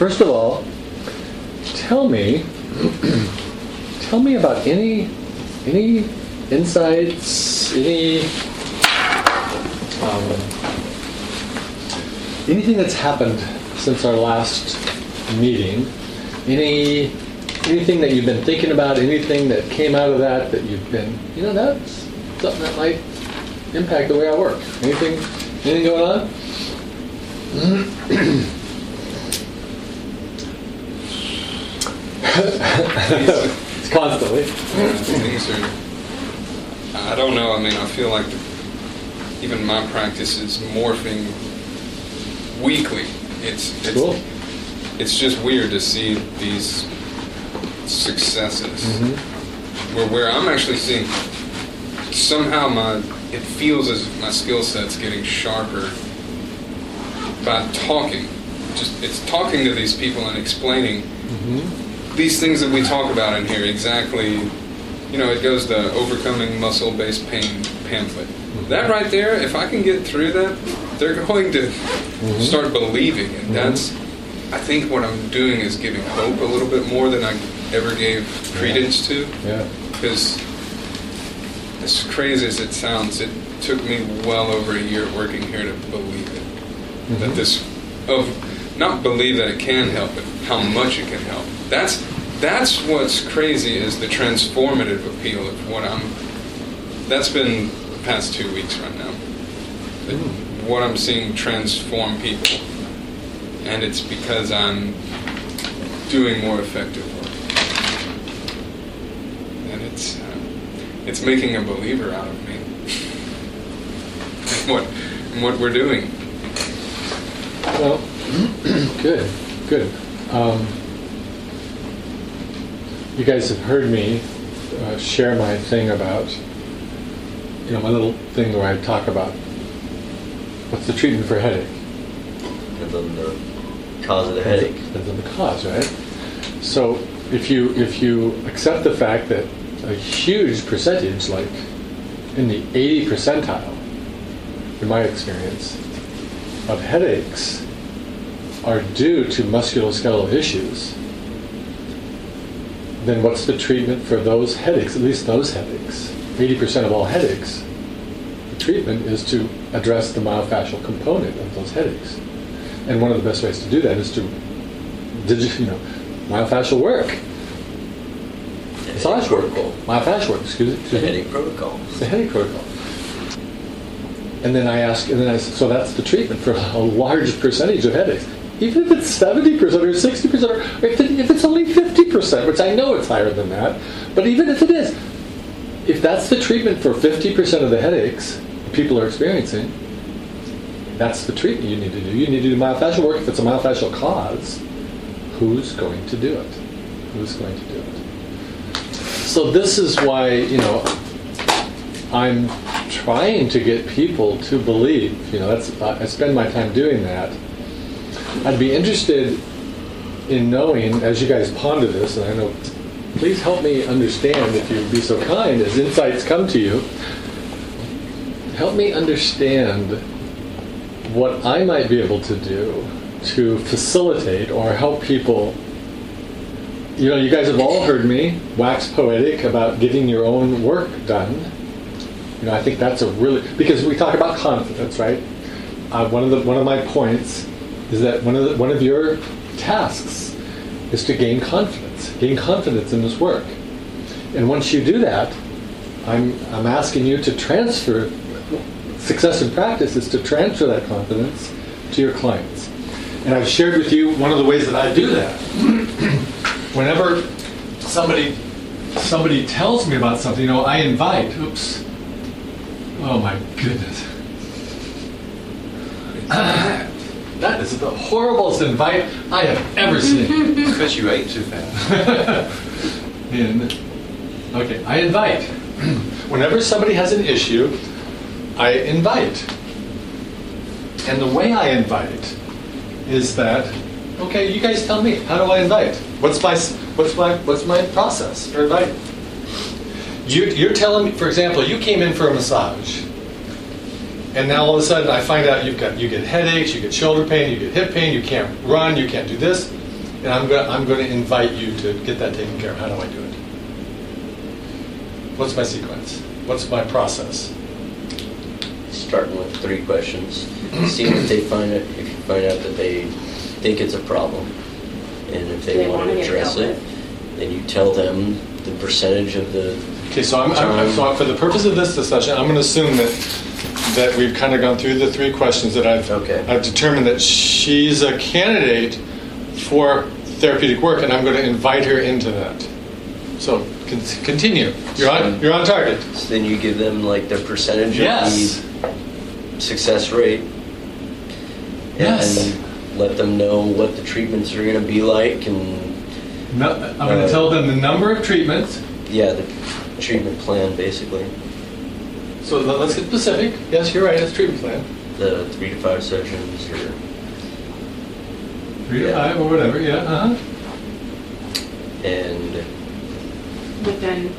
first of all, tell me, tell me about any any insights, any um, anything that's happened since our last meeting. Any anything that you've been thinking about, anything that came out of that that you've been, you know, that's something that might impact the way I work. Anything anything going on? it's constantly. I don't know. I mean, I feel like even my practice is morphing weekly. It's it's Cool. it's just weird to see these successes Mm-hmm. where where I'm actually seeing somehow my it feels as if my skill set's getting sharper by talking. Just it's talking to these people and explaining Mm-hmm. These things that we talk about in here exactly you know it goes to overcoming muscle-based pain pamphlet. That right there if i can get through that they're going to start believing and that's i think what i'm doing is giving hope a little bit more than i ever gave credence to. Yeah. because as crazy as it sounds it took me well over a year working here to believe it. That Mhm. this of not believe that it can help but how much it can help that's that's what's crazy is the transformative appeal of what i'm that's been the past two weeks right now. That what i'm seeing transform people. And it's because i'm doing more effective work. And it's uh, it's making a believer out of me. What what we're doing. Well, good, good. Um, you guys have heard me uh, share my thing about, you know, my little thing where I talk about what's the treatment for headache. Depends on the cause of the headache. Depends on the cause, right? So if you if you accept the fact that a huge percentage, like in the 80 percentile, in my experience, of headaches are due to musculoskeletal issues, then what's the treatment for those headaches, at least those headaches? 80% of all headaches, the treatment is to address the myofascial component of those headaches. And one of the best ways to do that is to, you know, myofascial work, massage work, myofascial work, excuse, The me. headache protocol. The headache protocol. And then I ask, and then I so that's the treatment for a large percentage of headaches. Even if it's 70% or 60%, or if, it, if it's only 50%, which I know it's higher than that, but even if it is, if that's the treatment for 50% of the headaches people are experiencing, that's the treatment you need to do. You need to do myofascial work. If it's a myofascial cause, who's going to do it? Who's going to do it? So this is why, you know, I'm trying to get people to believe. You know, that's I spend my time doing that. I'd be interested in knowing, as you guys ponder this, and I know, please help me understand, if you'd be so kind, as insights come to you, help me understand what I might be able to do to facilitate or help people. You know, you guys have all heard me wax poetic about getting your own work done. You know, I think that's a really because we talk about confidence, right? Uh, one of the one of my points is that one of the, one of your tasks is to gain confidence, gain confidence in this work. And once you do that, I'm I'm asking you to transfer success in practice is to transfer that confidence to your clients. And I've shared with you one of the ways that I do that. Whenever somebody somebody tells me about something, you know, I invite. Oops. Oh my goodness. that is the horriblest invite I have ever seen. Because you ate too fast. In, okay, I invite. Whenever somebody has an issue, I invite. And the way I invite is that, okay, you guys tell me, how do I invite? What's my what's my what's my process for inviting? You, you're telling me, for example, you came in for a massage, and now all of a sudden I find out you've got you get headaches, you get shoulder pain, you get hip pain, you can't run, you can't do this. and I'm going, I'm going to invite you to get that taken care of. How do I do it? What's my sequence? What's my process? Starting with three questions. See if they find it, if you find out that they think it's a problem, and if they They want wanna address dealt it, then you tell them the percentage of the, Okay, so I'm, I'm, so for the purpose of this discussion, I'm going to assume that, that we've kind of gone through the three questions that I've, Okay. I've determined that she's a candidate for therapeutic work, and I'm going to invite her into that. So, con- continue. You're on, you're on target. so then you give them like the percentage Yes. of the success rate. Yes. And let them know what the treatments are gonna be like and, No, I'm going to Uh, tell them the number of treatments. yeah, the treatment plan, basically. So let- let's get specific. Yes, you're right. It's treatment plan. The three to five sessions or, Three to Yeah. five or whatever. Yeah. Uh huh. and Within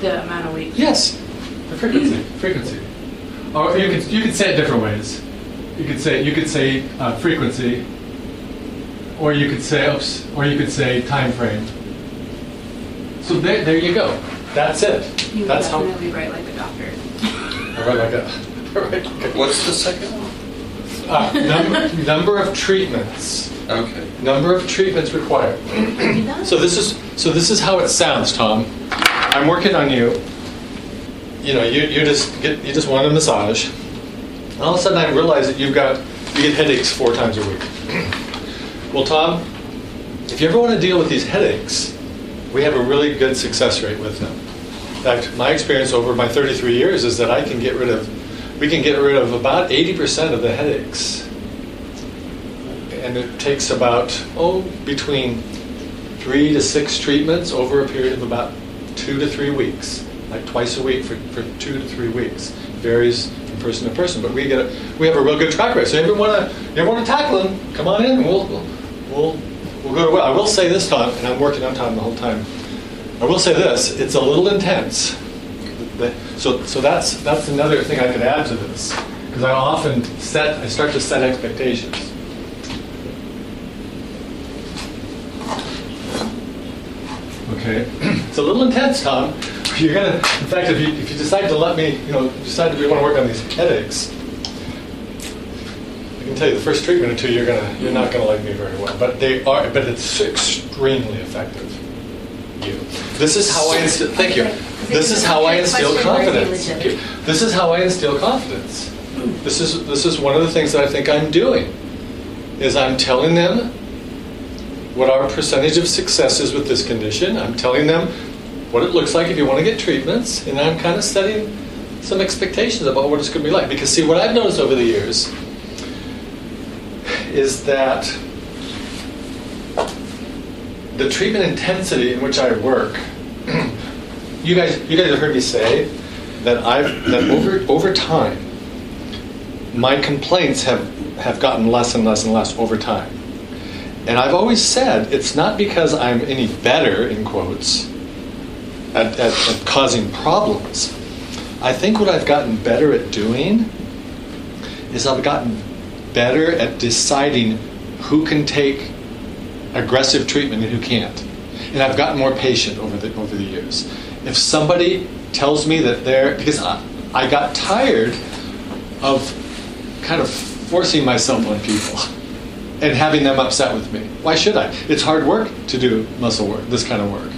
the amount of weeks. Yes. The frequency. Frequency. Or you could you could say it different ways. You could say you could say uh, frequency, or you could say oops, or you could say time frame. So there, there you go. That's it. You would That's how. definitely write like a doctor. I write like a. I write like a- What's the second one? uh, number, number of treatments. Okay. Number of treatments required. So this is so this is how it sounds, Tom. I'm working on you. You know, you, you just get you just want a massage. And all of a sudden, I realize that you've got you get headaches four times a week. Well, Tom, if you ever want to deal with these headaches, we have a really good success rate with them. In fact, my experience over my 33 years is that I can get rid of we can get rid of about 80% of the headaches. And it takes about oh between three to six treatments over a period of about two to three weeks. Like twice a week for, for two to three weeks. Varies from person to person but we get a, we have a real good track record. So if you want to you want to tackle them come on in. And we'll we'll we'll, we'll go to well i will say this Tom, and i'm working on Tom the whole time i will say this it's a little intense so so that's that's another thing i could add to this because i often set i start to set expectations Okay, it's a little intense, Tom. You're gonna, in fact, if you, if you decide to let me, you know, decide that we want to work on these headaches, I can tell you the first treatment or two, you're gonna, you're not gonna like me very well. But they are, but it's extremely effective. You. This is how I instill. Thank you. This is how I instill confidence. This is how I instill confidence. This is this is one of the things that I think I'm doing. Is I'm telling them what our percentage of success is with this condition. I'm telling them what it looks like if you want to get treatments, and I'm kind of setting some expectations about what it's going to be like. Because, see, what I've noticed over the years is that the treatment intensity in which I work, you guys, you guys have heard me say that I've that over over time, my complaints have have gotten less and less and less over time. And I've always said it's not because I'm any better, in quotes, at, at, at causing problems. I think what I've gotten better at doing is I've gotten better at deciding who can take aggressive treatment and who can't. And I've gotten more patient over the, over the years. If somebody tells me that they're, because I, I got tired of kind of forcing myself on people and having them upset with me. Why should I? It's hard work to do muscle work, this kind of work.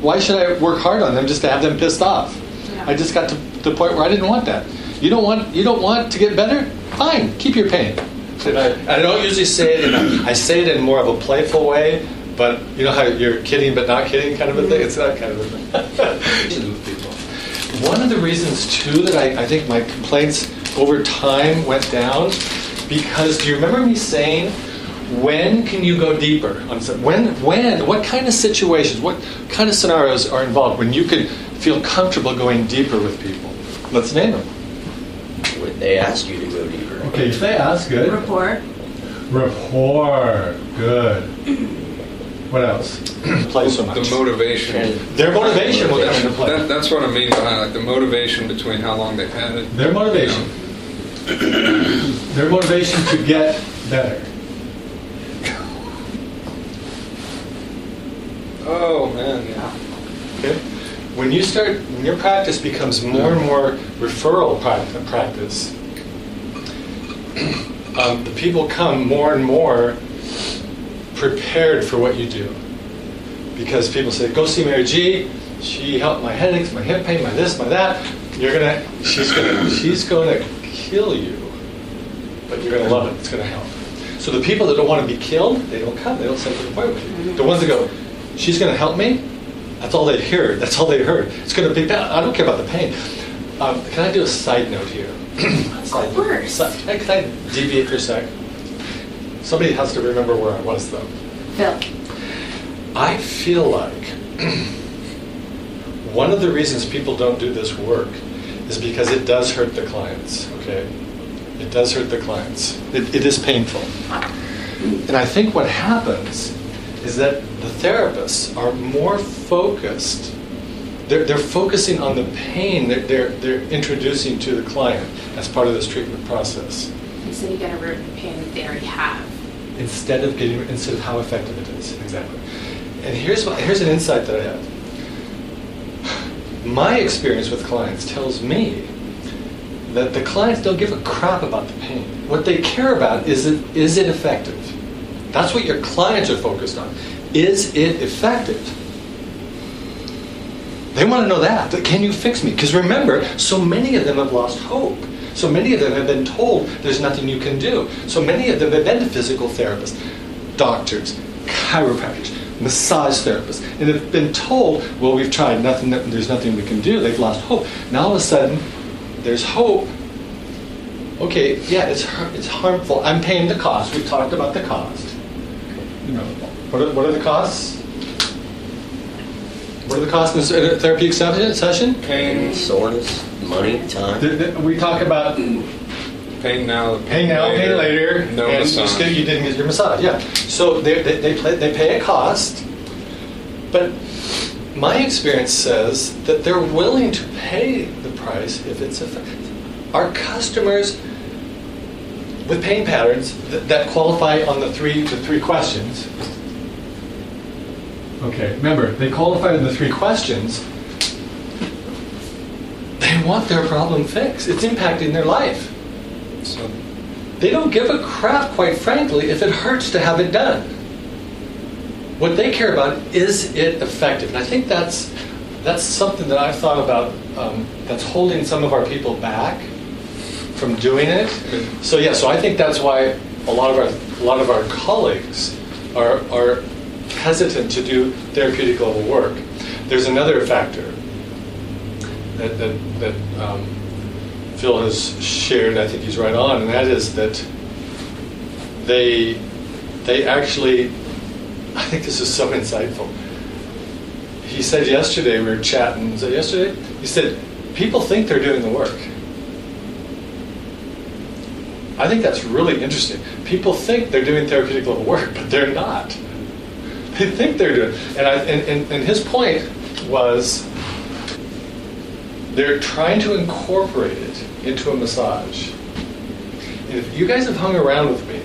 Why should I work hard on them just to have them pissed off? Yeah. I just got to the point where I didn't want that. You don't want you don't want to get better? Fine, keep your pain. And I, I don't usually say it in a, I say it in more of a playful way, but you know how you're kidding but not kidding kind of a thing. It's that kind of a thing. One of the reasons too that I, I think my complaints over time went down because do you remember me saying when can you go deeper when when what kind of situations what kind of scenarios are involved when you could feel comfortable going deeper with people let's name them would they ask you to go deeper? Okay if they ask good Rapport. rapport good what else play so much The motivation. their motivation will come into play That, that's what I mean by like the motivation between how long they've had it. their motivation their motivation to get better Oh man, yeah. Okay? When you start, when your practice becomes more and more referral practice, um, the people come more and more prepared for what you do. Because people say, go see Mary G. She helped my headaches, my hip pain, my this, my that. You're gonna, she's gonna, she's gonna kill you, but you're gonna love it. It's gonna help. So the people that don't want to be killed, they don't come. They don't set an appointment with you. The ones that go, she's gonna help me. That's all they heard. That's all they heard. It's gonna be bad. I don't care about the pain. Um, can I do a side note here? Note. course. Can I, can I deviate for a sec? Somebody has to remember where I was though. Phil. I feel like one of the reasons people don't do this work is because it does hurt the clients, okay? It does hurt the clients. It, it is painful. And I think what happens is that the therapists are more focused. They're, they're focusing on the pain that they're, they're introducing to the client as part of this treatment process. Instead you get a root in pain that they already have. instead of getting instead of how effective it is. Exactly. And here's what here's an insight that i have. My experience with clients tells me that the clients don't give a crap about the pain. What they care about is it is it effective? That's what your clients are focused on. Is it effective they want to know that. Can you fix me? Because remember, so many of them have lost hope. So many of them have been told there's nothing you can do. So many of them have been to physical therapists, doctors, chiropractors, massage therapists, and have been told, well, we've tried, nothing, there's nothing we can do. They've lost hope. Now all of a sudden, there's hope. Okay, yeah, it's, it's harmful. I'm paying the cost. We've talked about the cost. You know, what are, what are the costs? What are the costs in a therapeutic session? Pain, Soreness, money, time. Th- th- We talk about pain now, pay now, pay later, No and massage. just get- you didn't get your massage. Yeah, so they they they, play, they pay a cost, but my experience says that they're willing to pay the price if it's effective. Our customers with pain patterns that, that qualify on the three the three questions. Okay, remember they qualify in the three questions. They want their problem fixed. It's impacting their life. So They don't give a crap, quite frankly, if it hurts to have it done. What they care about is it effective, and I think that's that's something that I've thought about. Um, that's holding some of our people back from doing it. So yeah, so I think that's why a lot of our a lot of our colleagues are are hesitant to do therapeutic level work. There's another factor that that, that um, Phil has shared. I think he's right on, and that is that they they actually. I think this is so insightful. He said yesterday we were chatting. Was yesterday? He said people think they're doing the work. I think that's really interesting. People think they're doing therapeutic level work, but they're not. They think they're doing, and I and, and, and his point was they're trying to incorporate it into a massage. And if you guys have hung around with me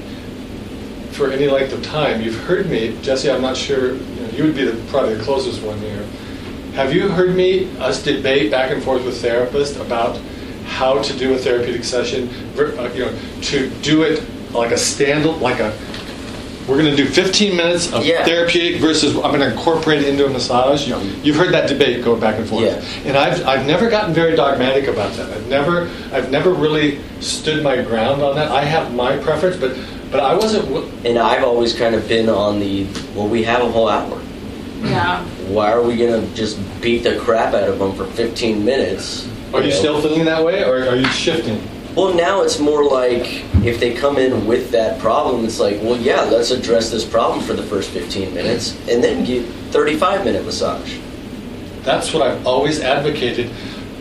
for any length of time, you've heard me, Jesse. I'm not sure you, know, you would be the, probably the closest one here. Have you heard me us debate back and forth with therapists about how to do a therapeutic session? uh, You know, to do it like a stand, like a. We're going to do 15 minutes of Yeah. therapeutic versus I'm going to incorporate it into a massage. You know, you've heard that debate go back and forth. Yeah. And I've, I've never gotten very dogmatic about that. I've never I've never really stood my ground on that. I have my preference, but but I wasn't. wi- And I've always kind of been on the, well, we have a whole hour. Yeah. Why are we going to just beat the crap out of them for 15 minutes? Are you know? still feeling that way, or are you shifting? Well, now it's more like if they come in with that problem, it's like, well, yeah, let's address this problem for the first 15 minutes and then get 35 minute massage. That's what I've always advocated.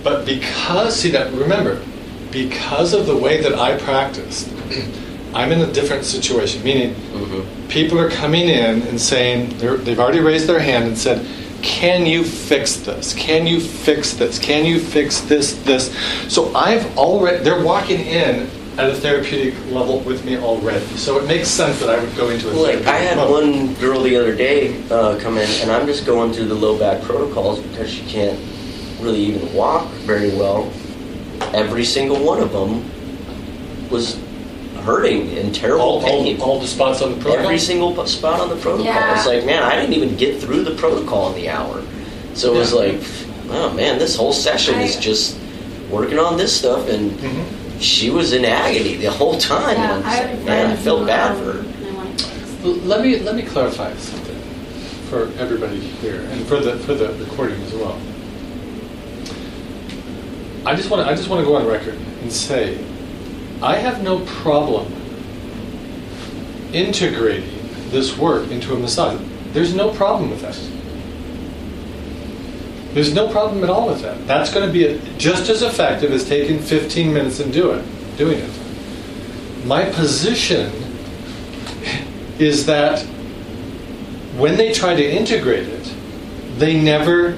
But because, see that, remember, because of the way that I practice, I'm in a different situation. Meaning, Mm-hmm. people are coming in and saying they've already raised their hand and said, "Can you fix this? Can you fix this? Can you fix this? This?" So I've already they're walking in at a therapeutic level with me already. So it makes sense that I would go into a Like I had mode. one girl the other day uh, come in, and I'm just going through the low back protocols because she can't really even walk very well. Every single one of them was hurting and terrible all, pain. all, all the spots on the protocol. Every single spot on the protocol. Yeah. It's like, man, I didn't even get through the protocol in the hour. So it was Yeah. like, oh man, this whole session is just working on this stuff, and Mhm. She was in agony the whole time. Yeah, and I I'm have just like, man, I friend felt bad for her. and I wanna- L- Let me let me clarify something for everybody here and for the for the recording as well. I just want to I just want to go on record and say I have no problem integrating this work into a massage. There's no problem with that. There's no problem at all with that. That's going to be just as effective as taking 15 minutes and do it, doing it. My position is that when they try to integrate it, they never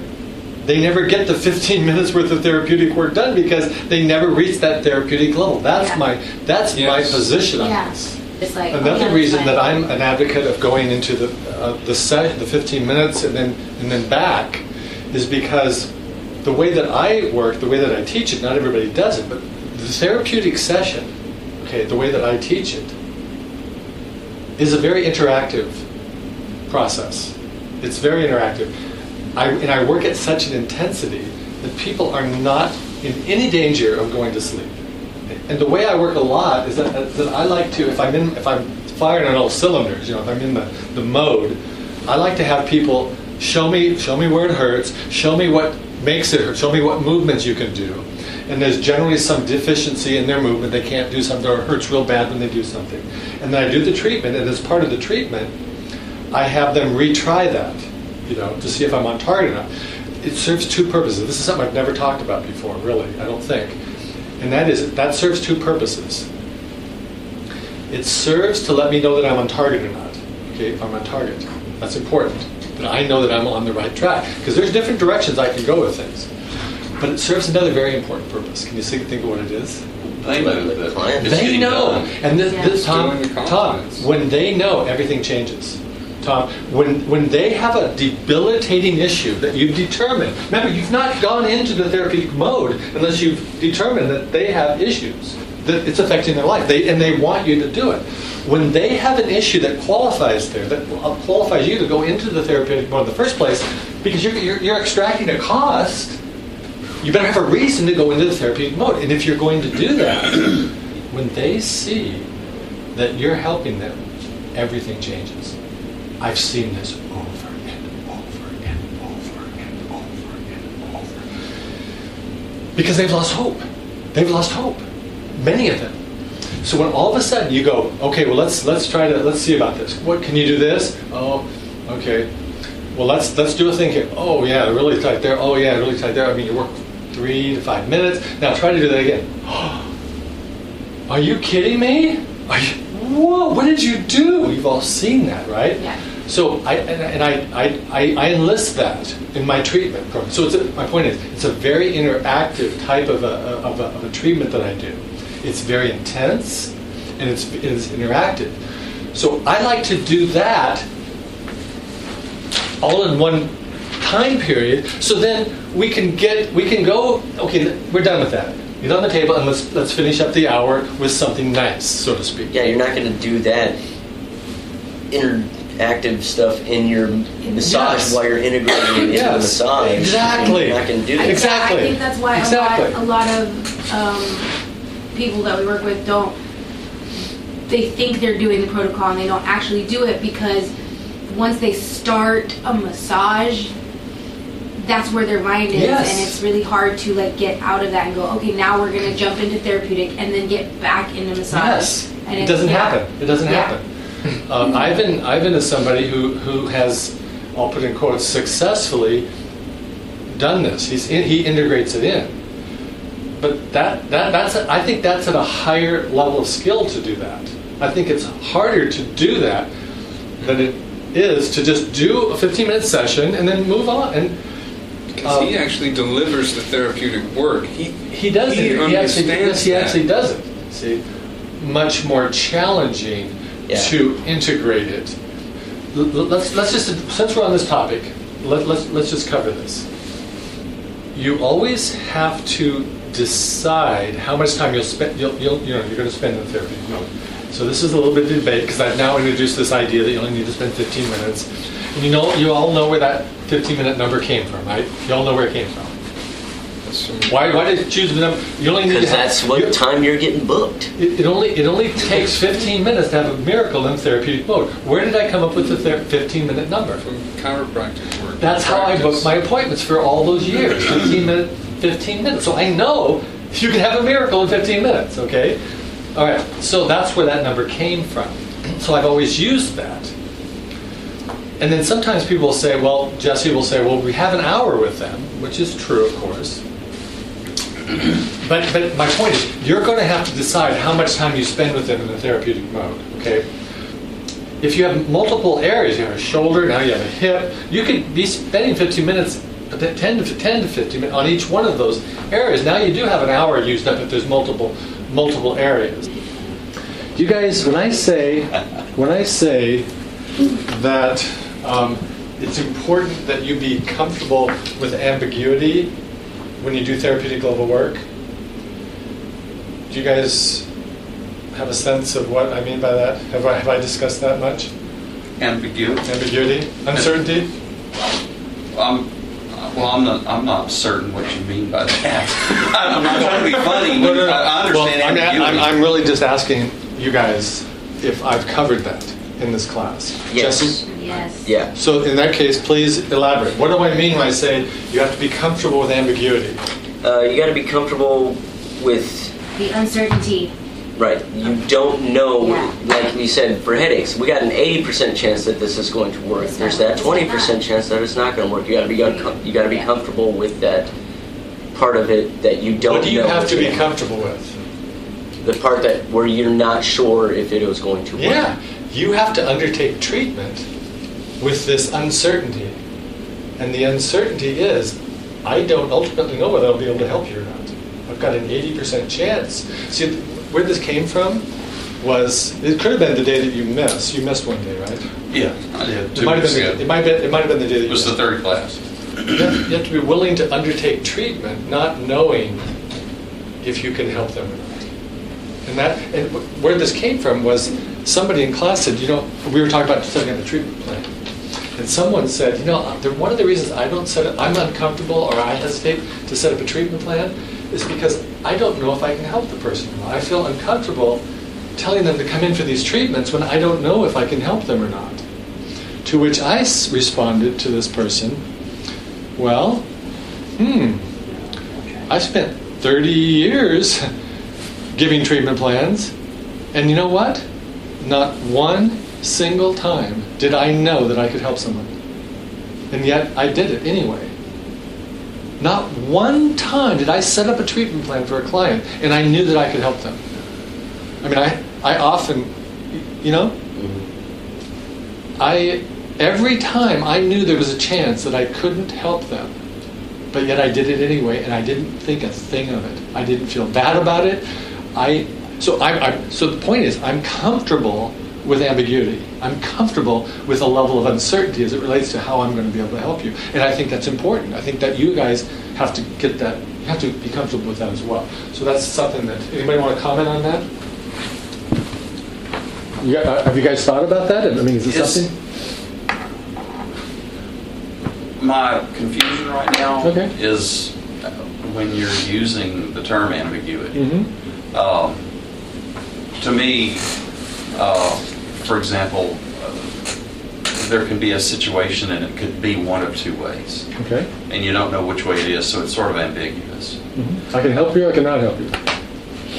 they never get the 15 minutes worth of therapeutic work done because they never reach that therapeutic level. That's Yeah. my that's my position on Yeah. this. It's like Another okay, reason that I'm an advocate of going into the uh, the set, the 15 minutes and then and then back is because the way that I work, the way that I teach it, not everybody does it, but the therapeutic session, okay, the way that I teach it is a very interactive process. It's very interactive. I, and I work at such an intensity that people are not in any danger of going to sleep. And the way I work a lot is that, that I like to, if I'm in, if I'm firing on all cylinders, you know, if I'm in the, the mode, I like to have people show me, show me where it hurts, show me what makes it hurt, show me what movements you can do. And there's generally some deficiency in their movement. They can't do something or it hurts real bad when they do something. And then I do the treatment, and as part of the treatment, I have them retry that, you know, to see if I'm on target enough. It serves two purposes. This is something I've never talked about before, really, I don't think. And that is, that serves two purposes. It serves to let me know that I'm on target or not, okay, if I'm on target. That's important, that I know that I'm on the right track. Because there's different directions I can go with things. But it serves another very important purpose. Can you see- think of what it is? They know that Client. They know, and this, Yeah. this Tom, Tom, when they know, everything changes. Tom, when when they have a debilitating issue that you've determined, remember you've not gone into the therapeutic mode unless you've determined that they have issues that it's affecting their life. They and they want you to do it. When they have an issue that qualifies there, that qualifies you to go into the therapeutic mode in the first place, because you're, you're, you're extracting a cost you better have a reason to go into the therapeutic mode. And if you're going to do that, when they see that you're helping them, everything changes. I've seen this over and over and over and over and over. Because they've lost hope. They've lost hope. Many of them. So when all of a sudden you go, okay, well let's let's try to let's see about this. What can you do this? Oh, okay. Well let's let's do a thing here. Oh yeah, really tight there. Oh yeah, really tight there. I mean you work three to five minutes. Now try to do that again. Are you kidding me? Are you, whoa, what did you do? You've all seen that, right? Yeah. So I and, and I, I, I, enlist that in my treatment program. So it's a, my point is, it's a very in-interactive type of a, of, a, of a treatment that I do. It's very intense and it's, it's interactive. So I like to do that all in one time period. So then we can get we can go. Okay, we're done with that. Get on the table and let's let's finish up the hour with something nice, so to speak. Yeah, you're not going to do that interactive stuff in your massage Yes. while you're integrating it into the Yes, massage. exactly. You're not going to do I- that. Exactly. I think that's why Exactly. a, lot, a lot of um, people that we work with don't. They think they're doing the protocol and they don't actually do it because once they start a massage, that's where their mind is, Yes. and it's really hard to like get out of that and go, okay, now we're gonna jump into therapeutic and then get back into massage. Yes, And it doesn't yeah. happen. It doesn't Yeah. happen. Um, Ivan, Ivan is somebody who, who has, I'll put in quotes, successfully done this. He's in, he integrates it in. But that, that that's a, I think that's at a higher level of skill to do that. I think it's harder to do that than it is to just do a 15 minute session and then move on. And Because he Um, actually delivers the therapeutic work. He he does He it. He actually, understands yes, he actually does it. See, much more challenging Yeah. to integrate it. L- l- Let's, let's just, since we're on this topic, let, let's, let's just cover this. You always have to decide how much time you'll spend, you'll, you'll, you know, you're going to spend in therapy. mode. So this is a little bit of debate because I've now introduced this idea that you only need to spend 15 minutes. And you know, you all know where that 15 minute number came from, right? You all know where it came from. Why, why did you choose the number? You only need Because that's what you- time you're getting booked. It, it only it only takes 15 minutes to have a miracle in therapeutic mode. Where did I come up with the ther- 15 minute number? From chiropractic work. That's how I Practice. booked my appointments for all those years. 15 minute, 15 minutes. So I know you can have a miracle in 15 minutes. Okay. All right. So that's where that number came from. So I've always used that. And then sometimes people will say, well, Jesse will say, well, we have an hour with them, which is true, of course. But, but my point is, you're going to have to decide how much time you spend with them in the therapeutic mode, okay? If you have multiple areas, you have a shoulder, now you have a hip, you could be spending 15 minutes, 10 to 10 to 15 minutes on each one of those areas. Now you do have an hour used up if there's multiple multiple areas. Do you guys, when I say when I say that um, it's important that you be comfortable with ambiguity when you do therapeutic level work, do you guys have a sense of what I mean by that? Have I, have I discussed that much? Ambiguity. Ambiguity? Uncertainty? Um, well, I'm not. I'm not certain what you mean by that. I'm not trying to be funny. No, no, no. I I understand Well, I'm, ambiguity. I'm, I'm really just asking you guys if I've covered that in this class. Yes. Jesse? Yes. Yeah. So in that case, please elaborate. What do I mean when I say you have to be comfortable with ambiguity? Uh, you got to be comfortable with The uncertainty. Right. You don't know, Yeah. like you said, for headaches, we got an 80% chance that this is going to work. It's There's that not. 20% chance that it's not going to work. You got to be uncom- you got to be Yeah. comfortable with that part of it that you don't what do you know have to be gonna- comfortable with? The part that where you're not sure if it was going to work. Yeah, you have to undertake treatment with this uncertainty. And the uncertainty is, I don't ultimately know whether I'll be able to help you or not. I've got an 80% chance. See, where this came from was, it could have been the day that you missed. You missed one day, right? yeah, I did It might have been, it might have been, it might have been the day that It was the third class. You have, you have to be willing to undertake treatment, not knowing if you can help them or not. And that, and where this came from was somebody in class said, you know, we were talking about setting up a treatment plan. And someone said, you know, uh, one of the reasons I don't set it, I'm uncomfortable or I hesitate to set up a treatment plan is because I don't know if I can help the person. I feel uncomfortable telling them to come in for these treatments when I don't know if I can help them or not. To which I responded to this person, well, hmm, I spent 30 years giving treatment plans, and you know what? Not one single time did I know that I could help someone. And yet I did it anyway. Not one time did I set up a treatment plan for a client and I knew that I could help them. I mean, I, I often, you know, mm-hmm. I every time I knew there was a chance that I couldn't help them, but yet I did it anyway, and I didn't think a thing of it. I didn't feel bad about it. I so I, I so the point is I'm comfortable with ambiguity. I'm comfortable with a level of uncertainty as it relates to how I'm going to be able to help you, and I think that's important. I think that you guys have to get that. You have to be comfortable with that as well. So that's something that anybody want to comment on that. You, uh, have you guys thought about that? I mean, is it It's- something? My confusion right now Okay. is uh, when you're using the term ambiguity. Mm-hmm. Um, to me, uh, for example, uh, there can be a situation and it could be one of two ways, Okay. and you don't know which way it is, so it's sort of ambiguous. I can help you. I cannot help you.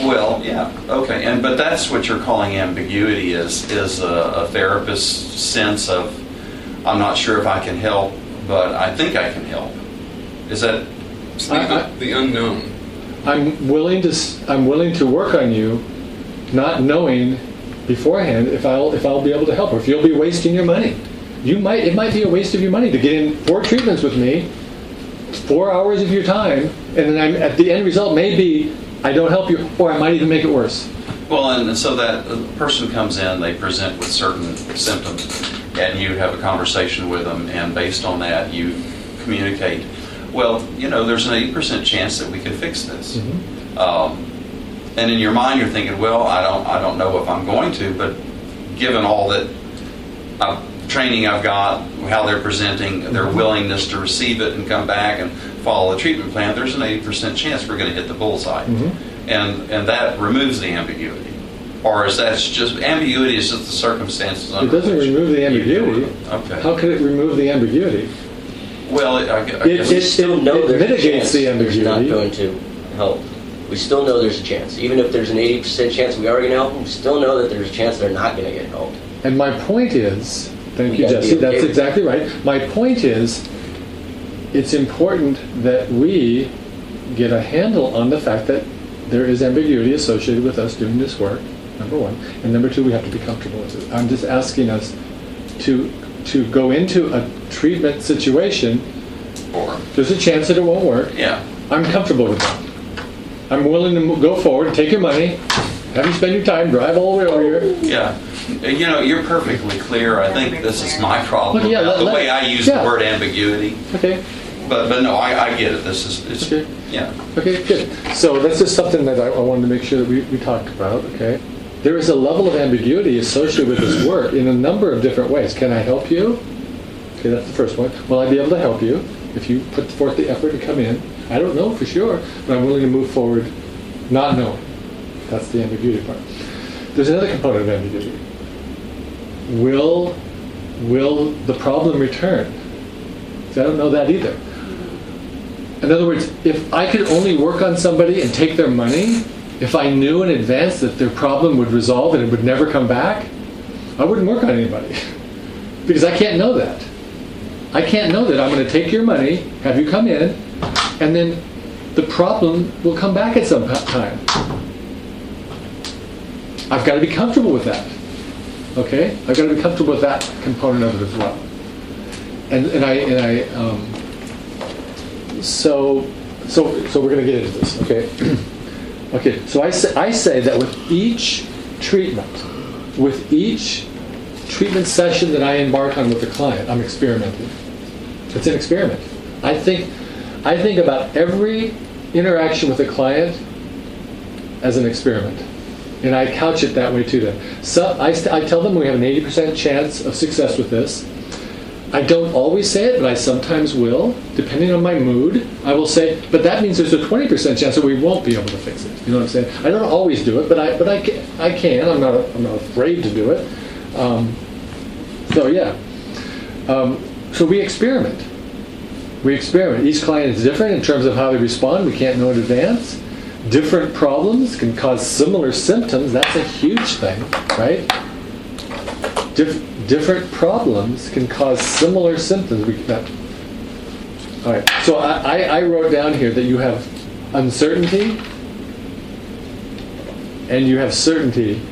Well, yeah, okay, and but that's what you're calling ambiguity is is a, a therapist's sense of I'm not sure if I can help, but I think I can help. Is that the, I- I- the unknown. I'm willing to. I'm willing to work on you, not knowing beforehand if I'll if I'll be able to help or if you'll be wasting your money. You might. It might be a waste of your money to get in four treatments with me, four hours of your time, and then I'm at the end result may be I don't help you, or I might even make it worse. Well, and so that person comes in, they present with certain symptoms, and you have a conversation with them, and based on that, you communicate, well, you know, there's an 80% chance that we can fix this. Um, and in your mind, you're thinking, well, I don't, I don't know if I'm going to, but given all that uh, training I've got, how they're presenting, their willingness to receive it and come back and follow the treatment plan, there's an 80% chance we're going to hit the bullseye. And, and that removes the ambiguity. Or is that just, ambiguity is just the circumstances It under doesn't which remove the you deal with ambiguity. Okay. How could it remove the ambiguity? Well, it- I gu- I It- guess. We it- still know it there's mitigates chance the there's not going to help. We still know there's a chance. Even if there's an 80% chance we are going to help them, we still know that there's a chance they're not going to get helped. And my point is, thank We you, Jesse, okay that's with exactly right. My point is, it's important that we get a handle on the fact that there is ambiguity associated with us doing this work, number one. And number two, we have to be comfortable with it. I'm just asking us to, to go into a treatment situation, Or, there's a chance that it won't work. yeah. I'm comfortable with that. I'm willing to go forward, take your money, have you spend your time, drive all the way over here. Yeah, you know, you're perfectly clear. I think this is my problem Look, yeah, let- the let- way I use yeah. the word ambiguity. Okay, But but no, I, I get it. This is it's Okay. yeah. okay, good. So that's just something that I, I wanted to make sure that we, we talked about, okay? There is a level of ambiguity associated with this work in a number of different ways. Can I help you? Okay, that's the first one. Will I be able to help you if you put forth the effort to come in? I don't know for sure, but I'm willing to move forward not knowing. That's the ambiguity part. There's another component of ambiguity. Will, will the problem return? I don't know that either. In other words, if I could only work on somebody and take their money, if I knew in advance that their problem would resolve and it would never come back, I wouldn't work on anybody. because I can't know that. I can't know that I'm going to take your money, have you come in, and then the problem will come back at some time. I've got to be comfortable with that. Okay? I've got to be comfortable with that component of it as well. And, and I, and I, um, so, so, so we're going to get into this, okay? okay, so I say, I say that with each treatment, with each treatment session that I embark on with the client, I'm experimenting. It's an experiment. I think, I think about every interaction with a client as an experiment. And I couch it that way to them. So I, I tell them we have an 80% chance of success with this. I don't always say it, but I sometimes will, depending on my mood. I will say, but that means there's a 20% chance that we won't be able to fix it. You know what I'm saying? I don't always do it, but I, but I, ca- I can. I'm not, I'm not afraid to do it. Um, so yeah. Um, so we experiment. We experiment. Each client is different in terms of how they respond. We can't know in advance. Different problems can cause similar symptoms. That's a huge thing, right? Dif- different problems can cause similar symptoms. We, that, all right. So I, I wrote down here that you have uncertainty, and you have certainty,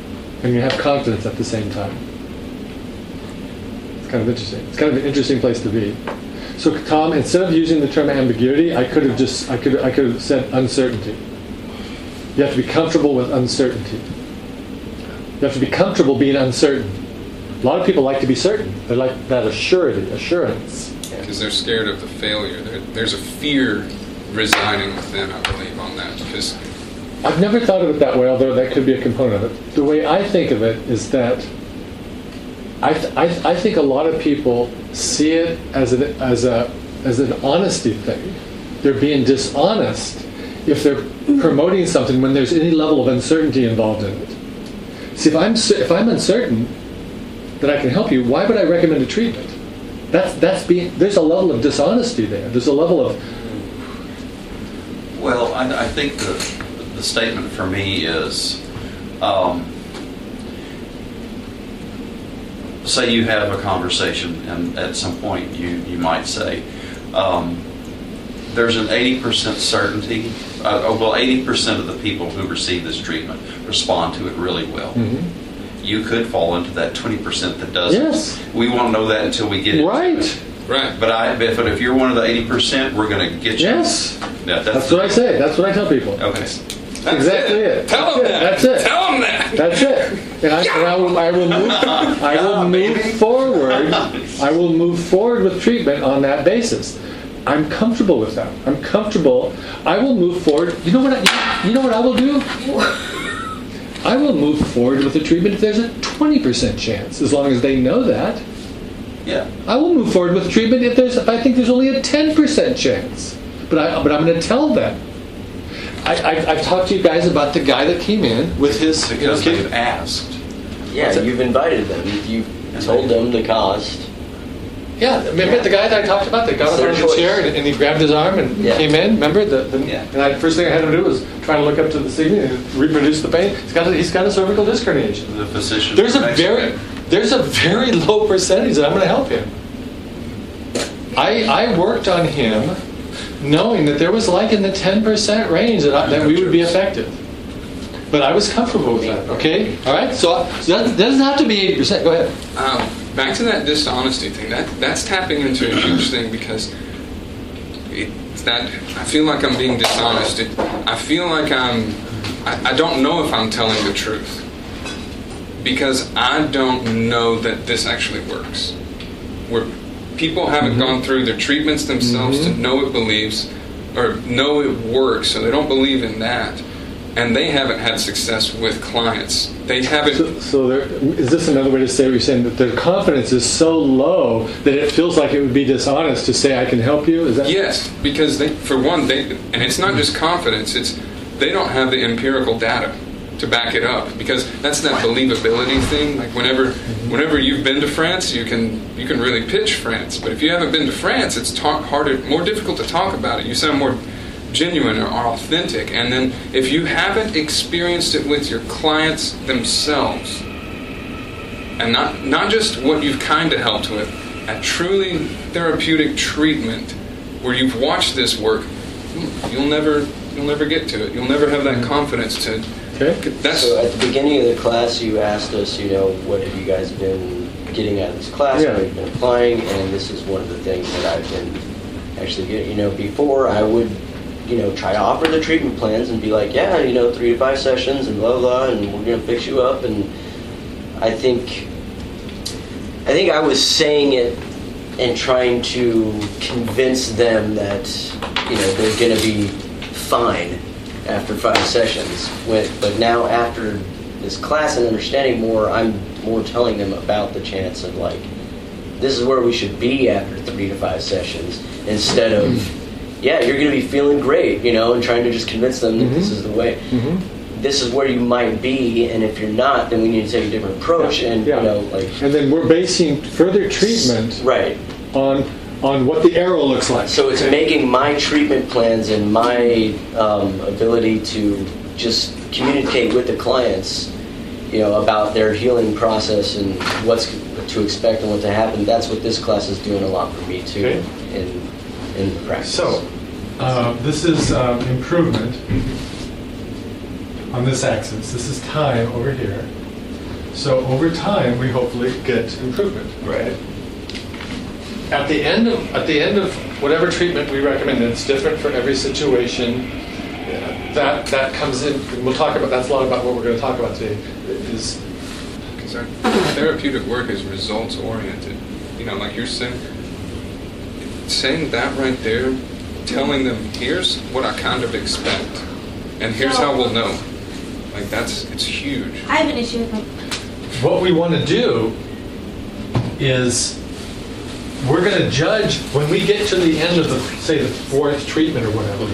and you have confidence at the same time. It's kind of interesting. It's kind of an interesting place to be. So Tom, instead of using the term ambiguity, I could have just I could I could have said uncertainty. You have to be comfortable with uncertainty. You have to be comfortable being uncertain. A lot of people like to be certain. They like that assurity, assurance. because they're scared of the failure. There, there's a fear residing within, I believe, on that. Because I've never thought of it that way, although that could be a component of it. The way I think of it is that I, th- I, th- I think a lot of people see it as an, as, a, as an honesty thing. They're being dishonest if they're promoting something when there's any level of uncertainty involved in it. See, if I'm, if I'm uncertain that I can help you, why would I recommend a treatment? That's, that's being, there's a level of dishonesty there. There's a level of, Well, I, I think the, the statement for me is, um, say you have a conversation, and at some point you, you might say, um, there's an 80% certainty, uh, oh, well, 80% of the people who receive this treatment respond to it really well. You could fall into that 20% that doesn't. Yes. We won't know that until we get into right. it. right, But I, but if you're one of the 80%, we're going to get you. Yes. Yeah, That's what I say. That's what I tell people. Okay. That's exactly it. Tell them that. That's it. Tell them that. That's it. And I, and I will, I will move, I will move forward. I will move forward with treatment on that basis. I'm comfortable with that. I'm comfortable. I will move forward. You know what? I, you know what I will do? I will move forward with the treatment if there's a 20% chance, as long as they know that. Yeah. I will move forward with treatment if there's if I think there's only a 10% chance. But I but I'm going to tell them. I, I, I've talked to you guys about the guy that came in with his you know, Because kid- they've asked. Yeah, What's you've invited them. You've told them the cost. Yeah, remember the guy that I talked about that got up their out of the chair and, and he grabbed his arm and Yeah. came in. Remember the, the Yeah. and I, first thing I had him do was try to look up to the ceiling and reproduce the pain. He's got a, he's got a cervical disc herniation. The physician. There's a very there's a very low percentage that I'm going to help him. I I worked on him knowing that there was like in the 10% range that I, that we would be effective. But I was comfortable with that. Okay, all right. So, that, doesn't have to be 80%. Go ahead. Um, back to that dishonesty thing. That that's tapping into a huge thing because it's that I feel like I'm being dishonest. It, I feel like I'm. I, I don't know if I'm telling the truth because I don't know that this actually works. Where people haven't mm-hmm. gone through their treatments themselves to mm-hmm. know it believes or know it works, so they don't believe in that. And they haven't had success with clients. They haven't So, so there, is this another way to say what you're saying that their confidence is so low that it feels like it would be dishonest to say I can help you? Is that Yes, because they, for one, they, and it's not just confidence. It's they don't have the empirical data to back it up because that's that believability thing. Like whenever, whenever you've been to France, you can you can really pitch France. But if you haven't been to France, it's talk harder, more difficult to talk about it. You sound more genuine or authentic. And then if you haven't experienced it with your clients themselves, and not not just what you've kind of helped with, a truly therapeutic treatment where you've watched this work, hmm, you'll never you'll never get to it. You'll never have that confidence to. Okay. That's So at the beginning of the class, you asked us, you know, what have you guys been getting out of this class? Yeah. What have you been applying? And this is one of the things that I've been actually getting. You know, before I would, you know, try to offer the treatment plans and be like, yeah, you know, three to five sessions and blah blah, and we're gonna fix you up. And I think, I think I was saying it and trying to convince them that, you know, they're gonna be fine after five sessions. When, but now after this class and understanding more, I'm more telling them about the chance of like, this is where we should be after three to five sessions instead of, mm-hmm. yeah, you're going to be feeling great, you know, and trying to just convince them that this mm-hmm. is the way. Mm-hmm. This is where you might be, and if you're not, then we need to take a different approach. And Yeah. you know, like, And then we're basing further treatment right. on on what the arrow looks like. So it's making my treatment plans and my um, ability to just communicate with the clients, you know, about their healing process and what's to expect and what to happen. That's what this class is doing a lot for me too, Okay. in in the practice. So, uh, this is um, improvement on this axis. This is time over here. So over time, we hopefully get improvement. right. At the end of at the end of whatever treatment we recommend, and it's different for every situation. yeah, That that comes in. and We'll talk about. That's a lot about what we're going to talk about today. Is because our therapeutic work is results oriented. You know, like you're saying, saying that right there, telling them here's what I kind of expect, and here's how we'll know. Like that's it's huge. I have an issue with my what we want to do is we're going to judge when we get to the end of the say the fourth treatment or whatever.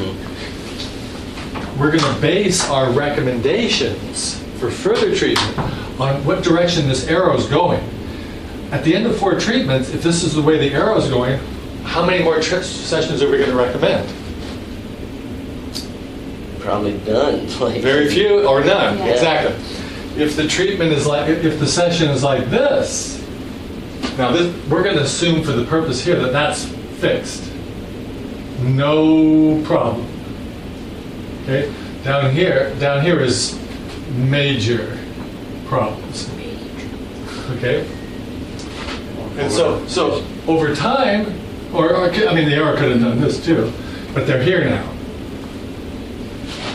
We're going to base our recommendations for further treatment on what direction this arrow is going. At the end of four treatments, if this is the way the arrow is going, how many more tri- sessions are we going to recommend? Probably done. Like Very few or none. Yeah. Exactly. If the treatment is like, if the session is like this, now this, we're going to assume for the purpose here that that's fixed. No problem. Okay. Down here, down here is major problems. Okay. And so, so over time, or, or I mean, the arrow could have done this too, but they're here now.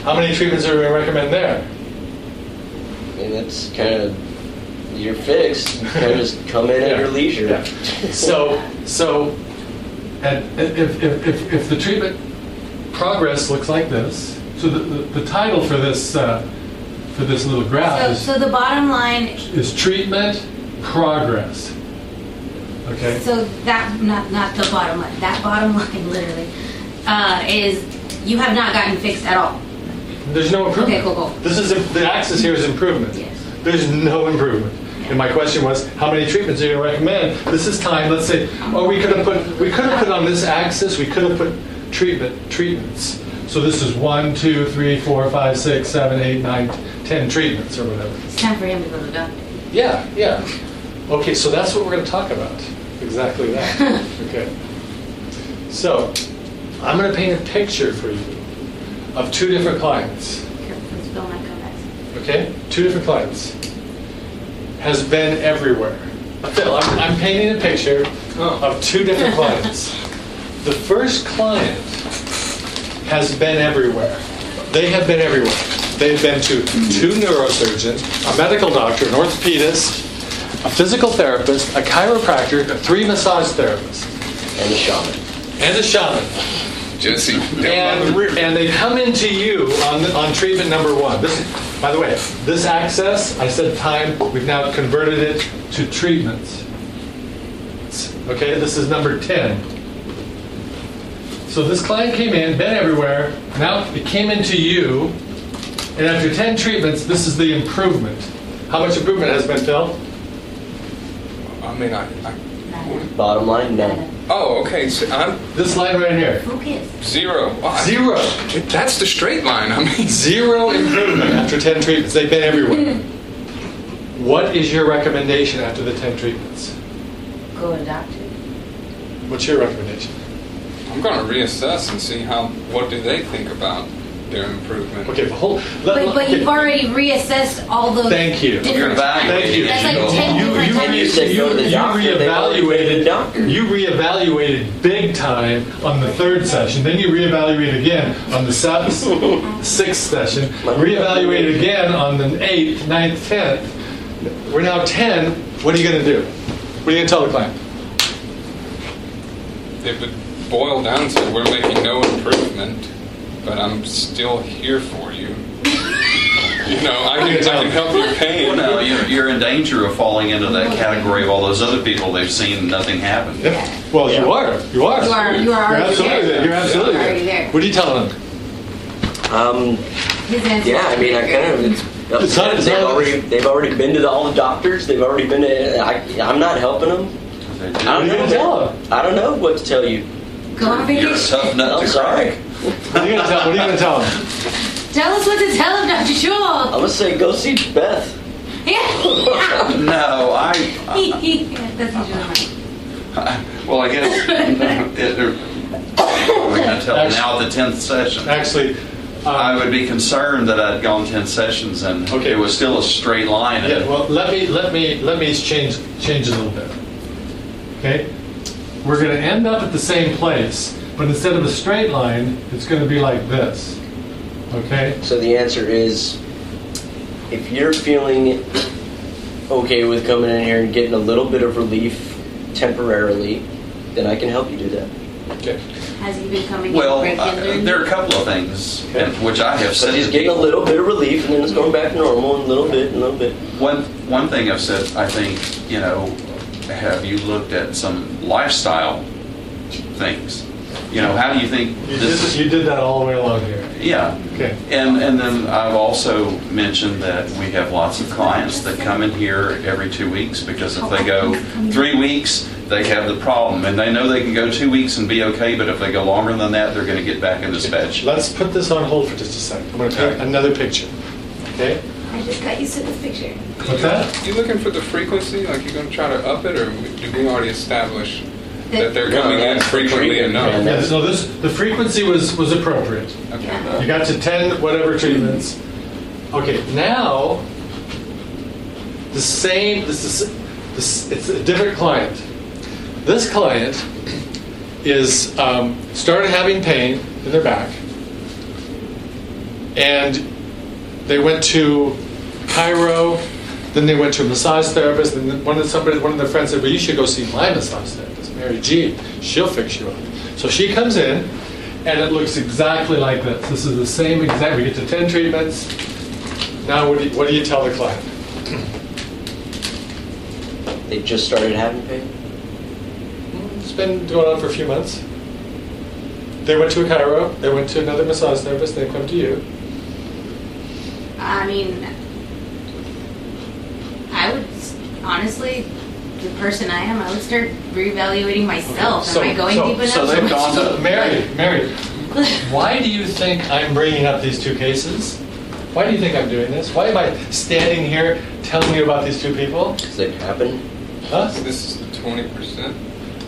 How many treatments are we gonna recommend there? I mean, that's kind of you're fixed. You kind of just come in Yeah. at your leisure. Yeah. So, so, and if, if, if, if the treatment progress looks like this, so the, the, the title for this, uh, for this little graph So, is, so the bottom line, is treatment progress. Okay? so that, not, not the bottom line, that bottom line literally, uh, is you have not gotten fixed at all. There's no improvement. Okay, cool, cool. This is, the axis here is improvement. Yes. There's no improvement. And my question was, how many treatments are you gonna recommend? This is time, let's say, oh, we could have put, we could have put on this axis, we could have put treatment, treatments. So this is one, two, three, four, five, six, seven, eight, nine, ten treatments or whatever. It's time for him to go to the doctor. Yeah, yeah. Okay, so that's what we're going to talk about. Exactly that. okay. So, I'm going to paint a picture for you of two different clients. Careful, this bill might come back. Okay? Two different clients. Has been everywhere. Phil, I'm, I'm painting a picture oh. of two different clients. The first client has been everywhere. They have been everywhere. They've been to two neurosurgeons, a medical doctor, an orthopedist, a physical therapist, a chiropractor, three massage therapists, And a shaman. and a shaman. Jesse, down by the And, and they come into you on, on treatment number one. This, by the way, this axis, I said time, we've now converted it to treatments. Okay, this is number 10. So this client came in, been everywhere, now it came into you, and after 10 treatments, this is the improvement. How much improvement has been, Phil? I mean, I, I, Bottom line, none. Oh, okay. So I'm This line right here. Focus. zero. Wow, I- Zero. That's the straight line. I mean, Zero improvement after 10 treatments. They've been everywhere. What is your recommendation after the 10 treatments? Go to the doctor. What's your recommendation? I'm going to reassess and see how. What do they think about their improvement? Okay, but hold. But, let- but okay. you've already reassessed all those. Thank you. You're different- Thank you. That's like You 10 You, different you, times. re- You said you, go to the you doctor, they've already been to the reevaluated. You reevaluated big time on the third session. Then you reevaluate again on the seventh, sixth session. Reevaluate again on the eighth, ninth, tenth. We're now ten. What are you going to do? What are you going to tell the client? It would boil down to we're making no improvement, but I'm still here for you. you know, I can, I can help your pain. Well, no, you're, you're in danger of falling into that category of all those other people they've seen nothing happen. Yep. Well, you are. You are. You are- you are You're absolutely there. You're absolutely You're already there. What are you telling them? Um, His answer. yeah, I mean, I kind of. It's, It's not- it's they've already they've already been to the, all the doctors. They've already been to. I, I'm not helping them. I do. don't What are you know. gonna tell them? I don't know what to tell you. Go on You're a tough nut I'm to sorry. crack. What are you going to tell? What are you going to tell them? Tell us what to tell him, Dr. Shaw. I'm gonna say go see Beth. Yeah. No, I, That's usually mine. well, I guess, it- they're- we're going to tell them now the 10th session. Actually, I um, would be concerned that I'd gone 10 sessions and Okay. it was still a straight line. yeah. Well, let me let me let me change change a little bit. Okay, we're going to end up at the same place, but instead of a straight line, it's going to be like this. Okay. So the answer is, if you're feeling okay with coming in here and getting a little bit of relief temporarily, then I can help you do that. Okay. Has he been coming Well, in uh, there are a couple of things, and- which I have So said he's to getting a little bit of relief, and then it's going back to normal, and a little bit, and a little bit. One, one thing I've said, I think, you know, have you looked at some lifestyle things? You know, how do you think You this did you did that all the way along here. Yeah. Okay. And, and then I've also mentioned that we have lots of clients that come in here every two weeks because if they go three weeks, they have the problem. And they know they can go two weeks and be okay, but if they go longer than that, they're going to get back in this bed. Let's put this on hold for just a second. I'm going to paint Okay. another picture. Okay. I just got used to this picture. What's that? You looking for the frequency? Like you're going to try to up it, or do we already establish that they're No, coming in frequently enough? Yeah, so this the frequency was was appropriate. Okay. You got to 10 whatever treatments. Okay, now the same this is this it's a different client. This client is um, started having pain in their back. and they went to chiro. Then they went to a massage therapist, and one of somebody, one of their friends said, "Well, you should go see my massage therapist, Mary Jean. She'll fix you up." So she comes in, and it looks exactly like this. This is the same exact. We get to ten treatments. Now, what do you, what do you tell the client? They just started having pain. Mm, it's been going on for a few months. They went to a chiro. They went to another massage therapist. They come to you. I mean, I would honestly, the person I am, I would start reevaluating myself. So- am I going so- deep enough? so they've Am I gone So, to- Mary, Mary, why do you think I'm bringing up these two cases? Why do you think I'm doing this? Why am I standing here telling you about these two people? Because it happened. Huh? This is the twenty percent.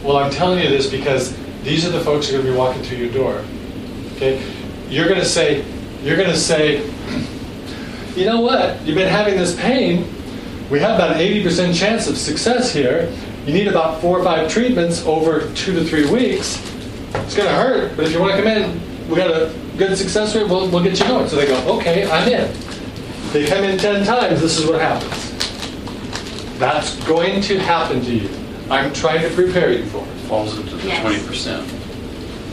Well, I'm telling you this because these are the folks who are going to be walking through your door. Okay? You're going to say, you're going to say, you know what? You've been having this pain. We have about an 80% chance of success here. You need about four or five treatments over two to three weeks. It's going to hurt, but if you want to come in, we got a good success rate, we'll, we'll get you going. So they go, okay, I'm in. They come in 10 times, this is what happens. That's going to happen to you. I'm trying to prepare you for it. Falls into the Yes. twenty percent.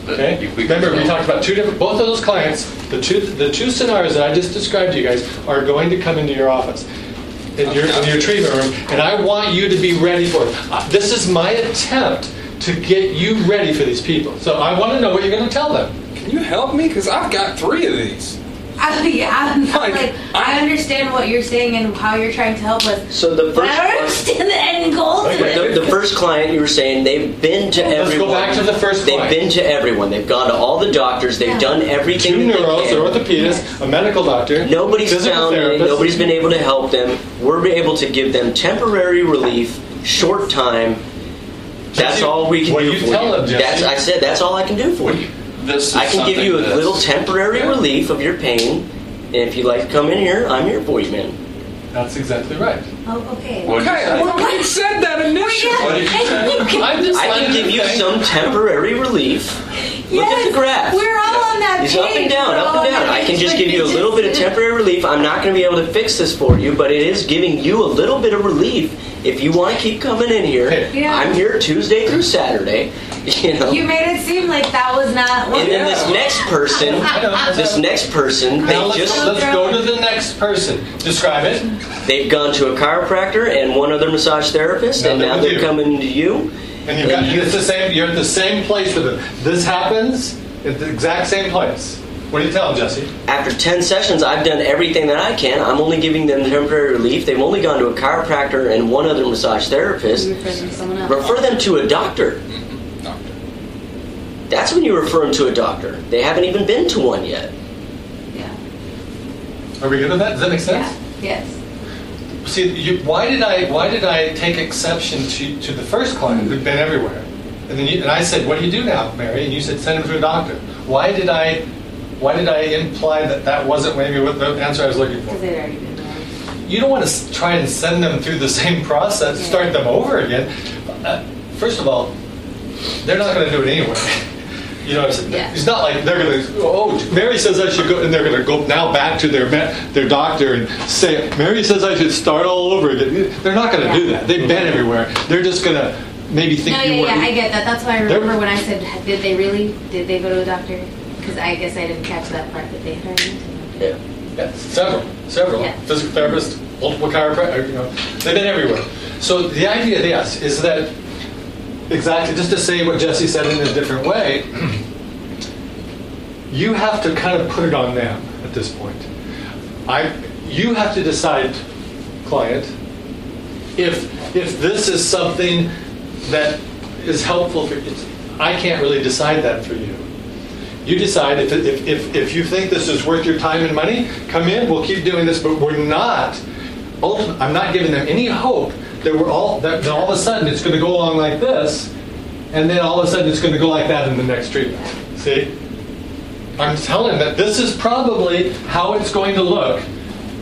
Okay? Remember, we talked about two different, both of those clients, the two, the two scenarios that I just described to you guys are going to come into your office, in your, in your treatment room, and I want you to be ready for it. Uh, This is my attempt to get you ready for these people. So I want to know what you're going to tell them. Can you help me? Because I've got three of these. I, yeah, I'm not, Like, like, I- I understand what you're saying and how you're trying to help us. So the But first I don't understand the end goal Okay. The, the first client you were saying they've been to Let's go everyone. back to the first They've client. been to everyone. They've gone to all the doctors. They've Yeah. done everything. Two that they neuros, an orthopedist, a medical doctor, Nobody's found it. therapist. Nobody's been able to help them. We're able to give them temporary relief, short time. That's Jesse, all we can what do do you for tell you. them, Jesse? That's I said that's all I can do for you. This is I can give you a little that's- temporary relief of your pain. And if you'd like to come in here, I'm here for you, man. That's exactly right. Oh, okay. What'd you Okay, say? well, you said that initially. What did you say? I'm just I can give you some temporary relief. Look at the graph. We're all on that It's page. up and down, We're up all and down. that I can page. just give you a little bit of temporary relief. I'm not going to be able to fix this for you, but it is giving you a little bit of relief. If you want to keep coming in here, Yeah. I'm here Tuesday through Saturday. You know. You made it seem like that was not. and then this next person, this next person, Now they let's, just let's go to the next person. Describe it. they've gone to a chiropractor and one other massage therapist, Now and they're now they're you. coming to you. And you've got, and it's the same, you're at the same place with them. This happens at the exact same place. What do you tell them, Jesse? After 10 sessions, I've done everything that I can. I'm only giving them temporary relief. They've only gone to a chiropractor and one other massage therapist. You refer them to someone else. Refer them to a doctor. Doctor. That's when you refer them to a doctor. They haven't even been to one yet. Yeah. Are we good with that? Does that make sense? Yeah. Yes. See, you, why did I why did I take exception to, to the first client who'd been everywhere, and then you, and I said, "What do you do now, Mary?" And you said, "Send him to a doctor." Why did I why did I imply that that wasn't maybe what the answer I was looking Because for? they'd already been there. You don't want to try and send them through the same process, Yeah. start them over again. Uh, first of all, they're not going to do it anyway. You know, it's, Yeah. it's not like they're going to. Oh, Mary says I should go, and they're going to go now back to their their doctor and say, Mary says I should start all over again. They're not going to do that. They've been everywhere. They're just going to maybe think No, you yeah, want. yeah, I get that. That's why I They're- remember when I said, did they really? Did they go to a doctor? Because I guess I didn't catch that part that they had already been to. Yeah. Yeah, several, several. Yeah. Physical therapists, multiple chiropractors, you know, they've been everywhere. So the idea, yes, is that exactly just to say what Jesse said in a different way. You have to kind of put it on them at this point. I, you have to decide, client, if if this is something that is helpful for you. I can't really decide that for you. You decide if, if, if, if you think this is worth your time and money, come in, we'll keep doing this, but we're not, I'm not giving them any hope that we're all, that all of a sudden it's going to go along like this, and then all of a sudden it's going to go like that in the next treatment. See? I'm telling that this is probably how it's going to look,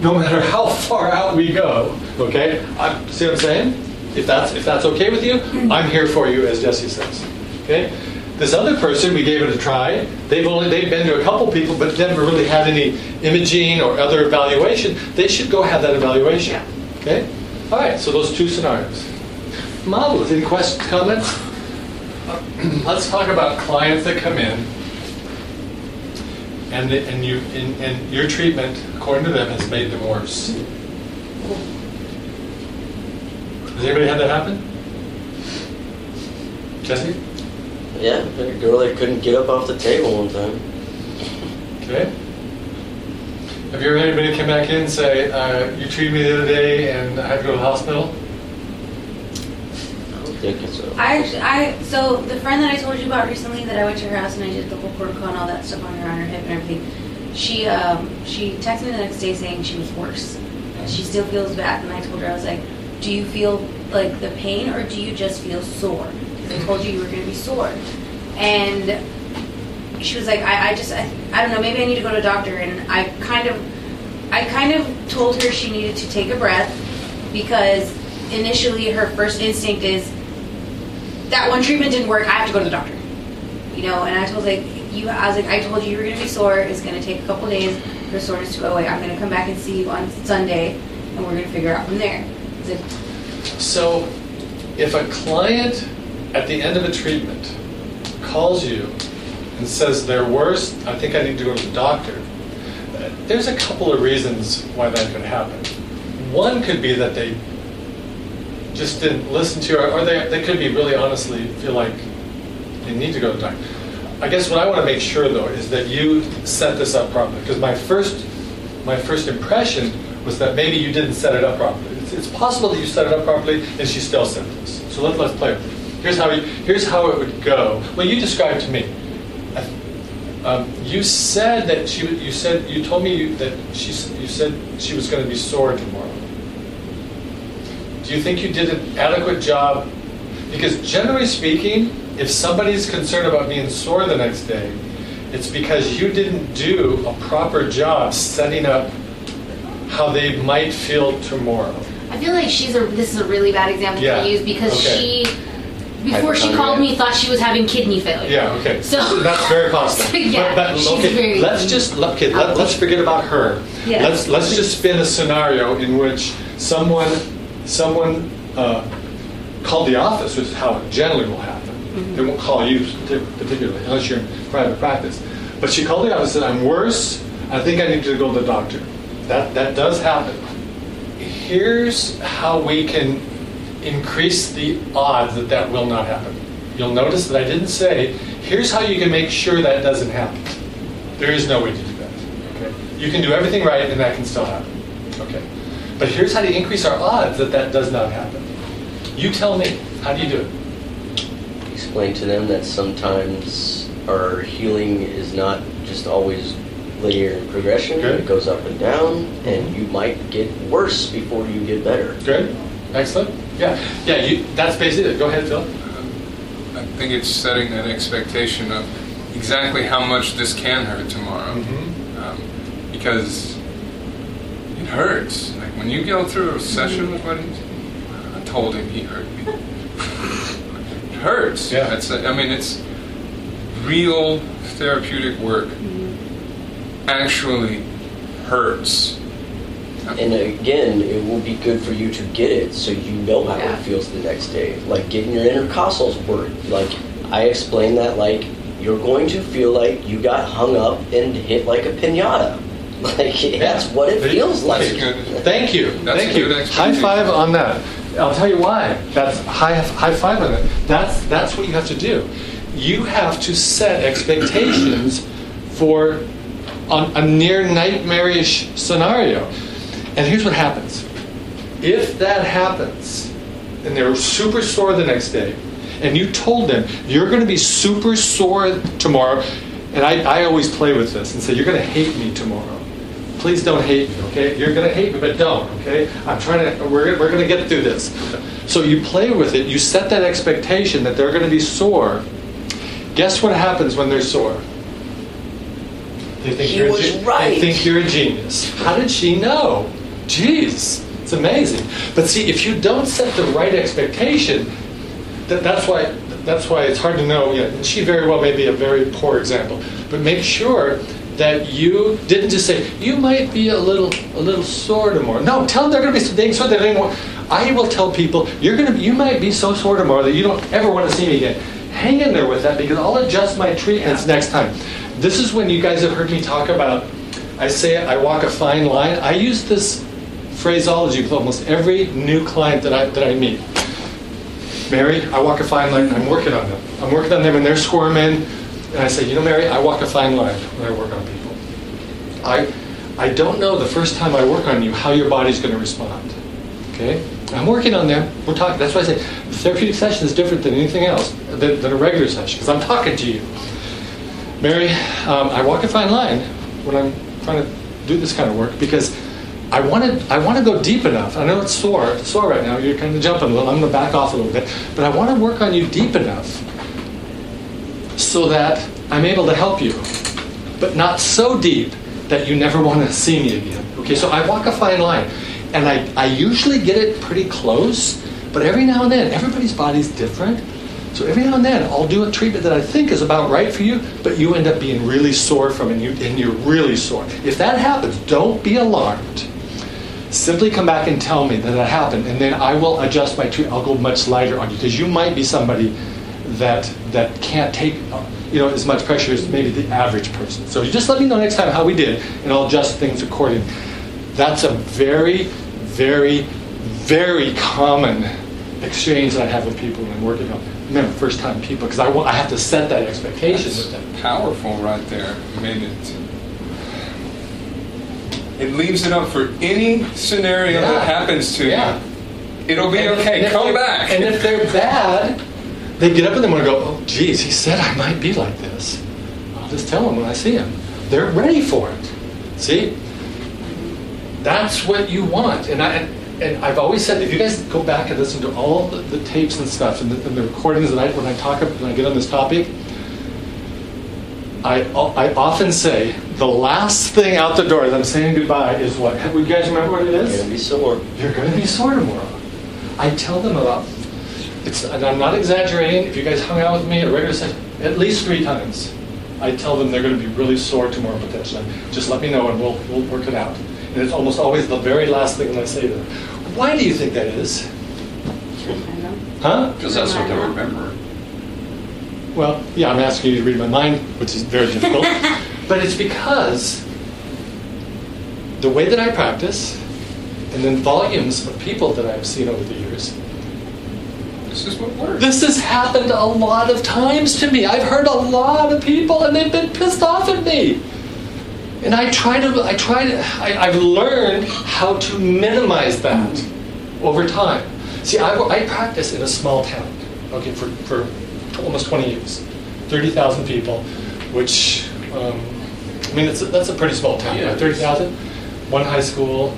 no matter how far out we go. Okay? I, see what I'm saying? If that's if that's okay with you, I'm here for you, as Jesse says. Okay? This other person, we gave it a try. They've only they've been to a couple people, but never really had any imaging or other evaluation. They should go have that evaluation. Okay. All right. So those two scenarios. Marvelous. Any questions, comments? Let's talk about clients that come in, and the, and you and, and your treatment, according to them, has made them worse. Has anybody had that happen? Jesse? Yeah, a girl that couldn't get up off the table one time. Okay. Have you ever had anybody come back in and say, uh, you treated me the other day and I had to go to the hospital? I don't think it's a. I actually, I so the friend that I told you about recently that I went to her house and I did the whole protocol and all that stuff on her on her hip and everything. She um she texted me the next day saying she was worse. She still feels bad, and I told her I was like, "Do you feel like the pain, or do you just feel sore?" Because I told you you were going to be sore, and she was like, "I, I just I, I don't know. Maybe I need to go to a doctor." And I kind of I kind of told her she needed to take a breath because initially her first instinct is that one treatment didn't work. I have to go to the doctor. You know, and I told like you. I was like, I told you you were going to be sore. It's going to take a couple days for soreness to go away. I'm going to come back and see you on Sunday, and we're going to figure out from there. Like, So, if a client at the end of a treatment calls you and says they're worse, I think I need to go to the doctor, there's a couple of reasons why that could happen. One could be that they just didn't listen to you, or they, they could be really honestly feel like they need to go to the doctor. I guess what I want to make sure though is that you set this up properly, because my first, my first impression was that maybe you didn't set it up properly. It's, it's possible that you set it up properly and she still sent this. So let, let's play it. Here's how, you, here's how it would go. Well, you described to me. Um, you said that she, you said, you told me you- that she, you said she was going to be sore tomorrow. Do you think you did an adequate job? Because generally speaking, if somebody's concerned about being sore the next day, it's because you didn't do a proper job setting up how they might feel tomorrow. I feel like she's a. This is a really bad example Yeah, to use because okay. she, before she called me, thought she was having kidney failure. Yeah, okay. So- that's very possible. Yeah, but, but, she's okay, very- let's just okay. Let, let's forget about her. Yeah. Let's let's just spin a scenario in which someone someone uh, called the office, which is how it generally will happen. Mm-hmm. They won't call you particularly unless you're in private practice. But she called the office and said, "I'm worse. I think I need to go to the doctor." That that does happen. Here's how we can increase the odds that that will not happen. You'll notice that I didn't say, here's how you can make sure that doesn't happen. There is no way to do that. Okay? You can do everything right and that can still happen. Okay? But here's how to increase our odds that that does not happen. You tell me, how do you do it? Explain to them that sometimes our healing is not just always linear in progression. Good. It goes up and down, and mm-hmm. you might get worse before you get better. Good? Excellent? Yeah. Yeah, you, that's basically it. Go ahead, Phil. I think it's setting that expectation of exactly how much this can hurt tomorrow. Mhm. Um, because it hurts. Like when you go through a session with Buddy, I told him he hurt me. it hurts. Yeah. That's I mean, it's real therapeutic work. Actually hurts. And again, it will be good for you to get it so you know how Yeah. it feels the next day. Like getting your intercostals work. Like I explained that like you're going to feel like you got hung up and hit like a pinata. Like that's what it feels like. Thank you. That's Thank a you. High five on that. I'll tell you why. That's high high five on it. That's that's what you have to do. You have to set expectations for on a near nightmarish scenario. And here's what happens. If that happens, and they're super sore the next day, and you told them you're going to be super sore tomorrow, and I, I always play with this and say you're going to hate me tomorrow please don't hate me, okay? You're gonna hate me, but don't, okay? I'm trying to, we're, we're gonna get through this. So you play with it, you set that expectation that they're gonna be sore. Guess what happens when they're sore? They think He you're a was ge- right. They think you're a genius. How did she know? Jeez, it's amazing. But see, if you don't set the right expectation, that, that's why that's why it's hard to know. You she very well may be a very poor example, but make sure that you didn't just say you might be a little a little sore tomorrow. No, tell them they're going to be being sore. They're going to. I will tell people you're going to. You might be so sore tomorrow that you don't ever want to see me again. Hang in there with that because I'll adjust my treatments next time. This is when you guys have heard me talk about. I say I walk a fine line. I use this phraseology with almost every new client that I that I meet. Mary, I walk a fine line. I'm working on them. I'm working on them, and they're squirming. And I say, you know, Mary, I walk a fine line when I work on people. I, I don't know the first time I work on you how your body's going to respond. Okay? I'm working on them. We're talking. That's why I say the therapeutic session is different than anything else, than, than a regular session, because I'm talking to you. Mary, um, I walk a fine line when I'm trying to do this kind of work because I want to I want to go deep enough. I know it's sore, it's sore right now. You're kind of jumping a little. I'm going to back off a little bit, but I want to work on you deep enough so that I'm able to help you, but not so deep that you never want to see me again. Okay, so I walk a fine line, and I, I usually get it pretty close, but every now and then, everybody's body's different. So every now and then, I'll do a treatment that I think is about right for you, but you end up being really sore from it, and, you, and you're really sore. If that happens, don't be alarmed. Simply come back and tell me that that happened, and then I will adjust my treatment. I'll go much lighter on you because you might be somebody that that can't take you know as much pressure as maybe the average person. So you just let me know next time how we did, and I'll adjust things accordingly. That's a very, very, very common exchange that I have with people when I'm working on. Remember, first time people, because I, want, I have to set that expectation with them. Powerful right there. It, it leaves it up for any scenario Yeah. that happens to Yeah. you. It'll be And okay. if Come back. And if they're bad, they get up in the morning and go, oh, geez, he said I might be like this. I'll just tell them when I see him. They're ready for it. See? That's what you want. And, I, and I've always said, if you guys go back and listen to all the, the tapes and stuff and the, and the recordings that I, when I talk, when I get on this topic, I, I often say the last thing out the door as I'm saying goodbye is what? You guys remember what it is? Gonna be sore. You're going to be sore tomorrow. I tell them about. It's, and I'm not exaggerating. If you guys hung out with me at a regular session, at least three times, I tell them they're going to be really sore tomorrow potentially. Just let me know and we'll we'll work it out. And it's almost always the very last thing that I say to them. Why do you think that is? Huh? Because that's what they remember. Well, yeah, I'm asking you to read my mind, which is very difficult. but it's because the way that I practice, and then volumes of people that I've seen over the years, this is what works. this has happened a lot of times to me. I've heard a lot of people, and they've been pissed off at me. And I try to, I try to, I, I've learned how to minimize that over time. See, I, I practice in a small town, okay, for, for almost 20 years. 30,000 people, which, um, I mean, it's a, that's a pretty small town, Yeah. right? 30,000? One high school.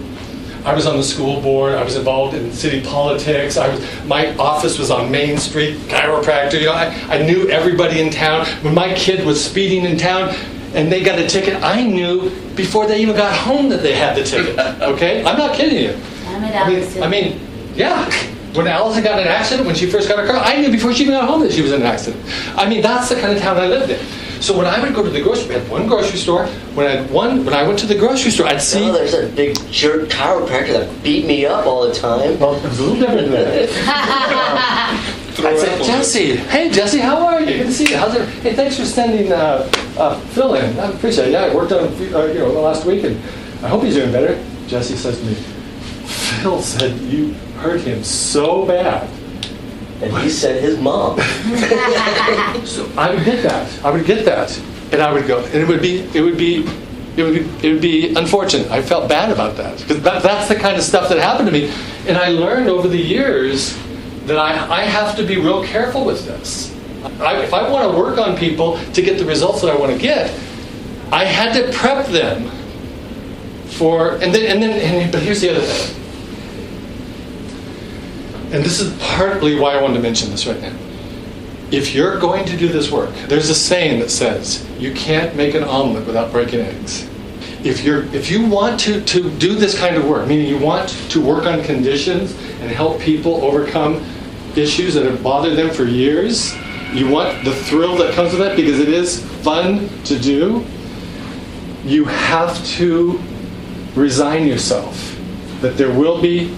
I was on the school board. I was involved in city politics. I was, my office was on Main Street, chiropractor. You know, I, I knew everybody in town. When my kid was speeding in town and they got a ticket, I knew before they even got home that they had the ticket. Okay? I'm not kidding you. Damn it, I mean, I mean, yeah. When Allison got in an accident, when she first got her car, I knew before she even got home that she was in an accident. I mean, that's the kind of town I lived in. So when I would go to the grocery, we had one grocery store. When I had one, when I went to the grocery store, I'd see. Oh, there's that big jerk chiropractor that beat me up all the time. Well, it was a little different than that. Throw I'd say. Jesse, hey Jesse, how are you? Good to see you. How's it? Hey, thanks for sending uh, uh, Phil in. I appreciate it. Yeah, I worked on uh, you know last week, and I hope he's doing better. Jesse says to me, Phil said you hurt him so bad. And he said his mom. So I would get that. I would get that, and I would go, and it would be, it would be, it would be, it would be unfortunate. I felt bad about that because that, that's the kind of stuff that happened to me, and I learned over the years that I, I have to be real careful with this. I, if I want to work on people to get the results that I want to get, I had to prep them for, and then, and then, and, but here's the other thing. And this is partly why I wanted to mention this right now if you're going to do this work, there's a saying that says you can't make an omelet without breaking eggs. If you're if you want to, to do this kind of work, meaning you want to work on conditions and help people overcome issues that have bothered them for years, you want the thrill that comes with that because it is fun to do, you have to resign yourself that there will be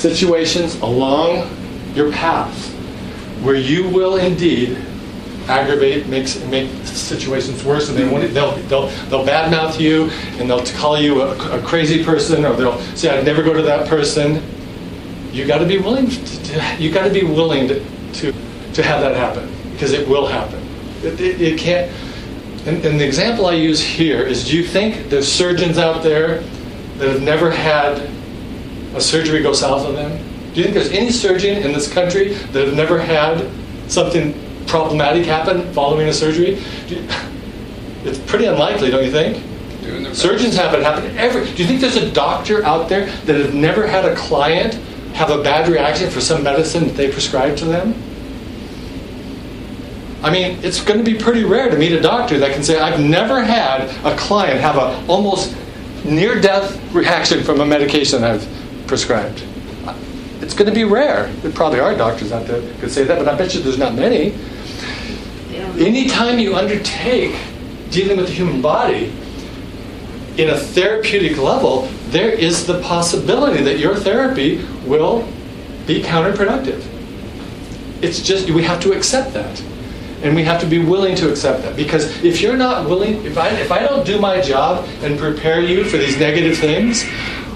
situations along your path where you will indeed aggravate, make, make situations worse, and they won't, mm-hmm. they'll, they'll, they'll badmouth you, and they'll call you a, a crazy person, or they'll say, I'd never go to that person. You got to be willing to, you got to be willing to, to, to have that happen, because it will happen. It, it, it can't, and, and the example I use here is do you think there's surgeons out there that have never had a surgery go south on them? Do you think there's any surgeon in this country that have never had something problematic happen following a surgery? You- It's pretty unlikely, don't you think? Doing their best. Surgeons have it happen every. Do you think there's a doctor out there that have never had a client have a bad reaction for some medicine that they prescribed to them? I mean, it's going to be pretty rare to meet a doctor that can say, "I've never had a client have a almost near-death reaction from a medication I've prescribed." It's going to be rare. There probably are doctors out there that could say that, but I bet you there's not many. Anytime you undertake dealing with the human body in a therapeutic level, there is the possibility that your therapy will be counterproductive. It's just, we have to accept that. And we have to be willing to accept that. Because if you're not willing, if I, if I don't do my job and prepare you for these negative things,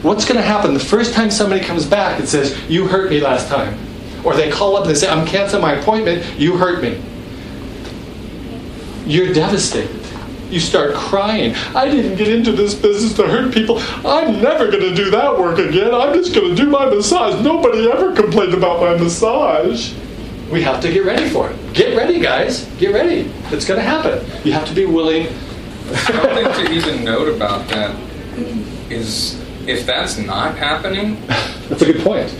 what's going to happen the first time somebody comes back and says, You hurt me last time? Or they call up and they say, I'm canceling my appointment, you hurt me you're devastated. You start crying. I didn't get into this business to hurt people. I'm never going to do that work again. I'm just going to do my massage. Nobody ever complained about my massage. We have to get ready for it. Get ready, guys. Get ready. It's going to happen. You have to be willing. Something to even note about that is if that's not happening, That's a good point.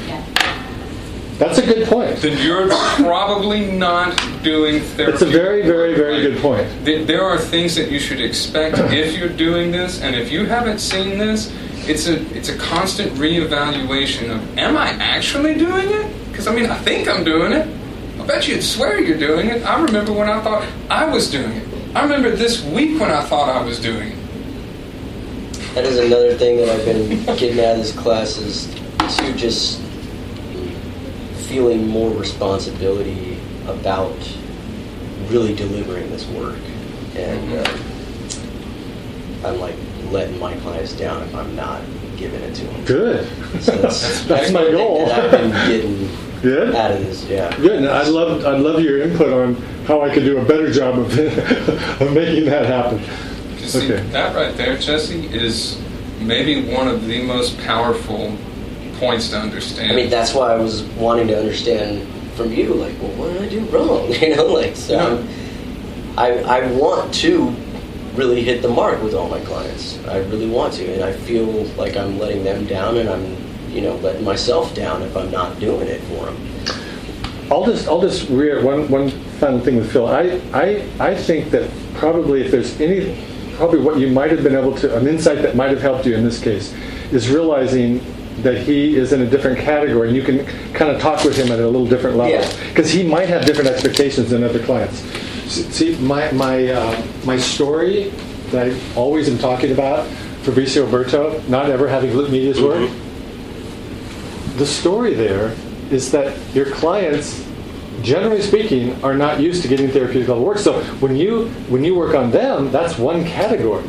That's a good point. then you're probably not doing therapy. It's a very, very, very good point. Th- There are things that you should expect if you're doing this, and if you haven't seen this, it's a it's a constant reevaluation of am I actually doing it? Because I mean, I think I'm doing it. I bet you'd swear you're doing it. I remember when I thought I was doing it. I remember this week when I thought I was doing it. That is another thing that I've been getting out of this class is to just feeling more responsibility about really delivering this work. And uh, I'm like letting my clients down if I'm not giving it to them. Good. So that's, That's my goal. that I've been getting Good. out of this, yeah. Good. And I'd love, I'd love your input on how I could do a better job of, of making that happen. You see, Okay. that right there, Jesse, is maybe one of the most powerful points to understand. I mean, that's why I was wanting to understand from you, like, well, what did I do wrong? You know, like, so I'm- I, I want to really hit the mark with all my clients. I really want to, and I feel like I'm letting them down, and I'm, you know, letting myself down if I'm not doing it for them. I'll just, I'll just rear one, one final thing with Phil. I, I, I think that probably if there's any, probably what you might have been able to, an insight that might have helped you in this case, is realizing that he is in a different category and you can kind of talk with him at a little different level. Yeah. Because he might have different expectations than other clients. See, my, my, uh, my story that I always am talking about, Fabrizio Berto, not ever having lit media's work, the story there is that your clients generally speaking are not used to getting therapeutic level work so when you when you work on them that's one category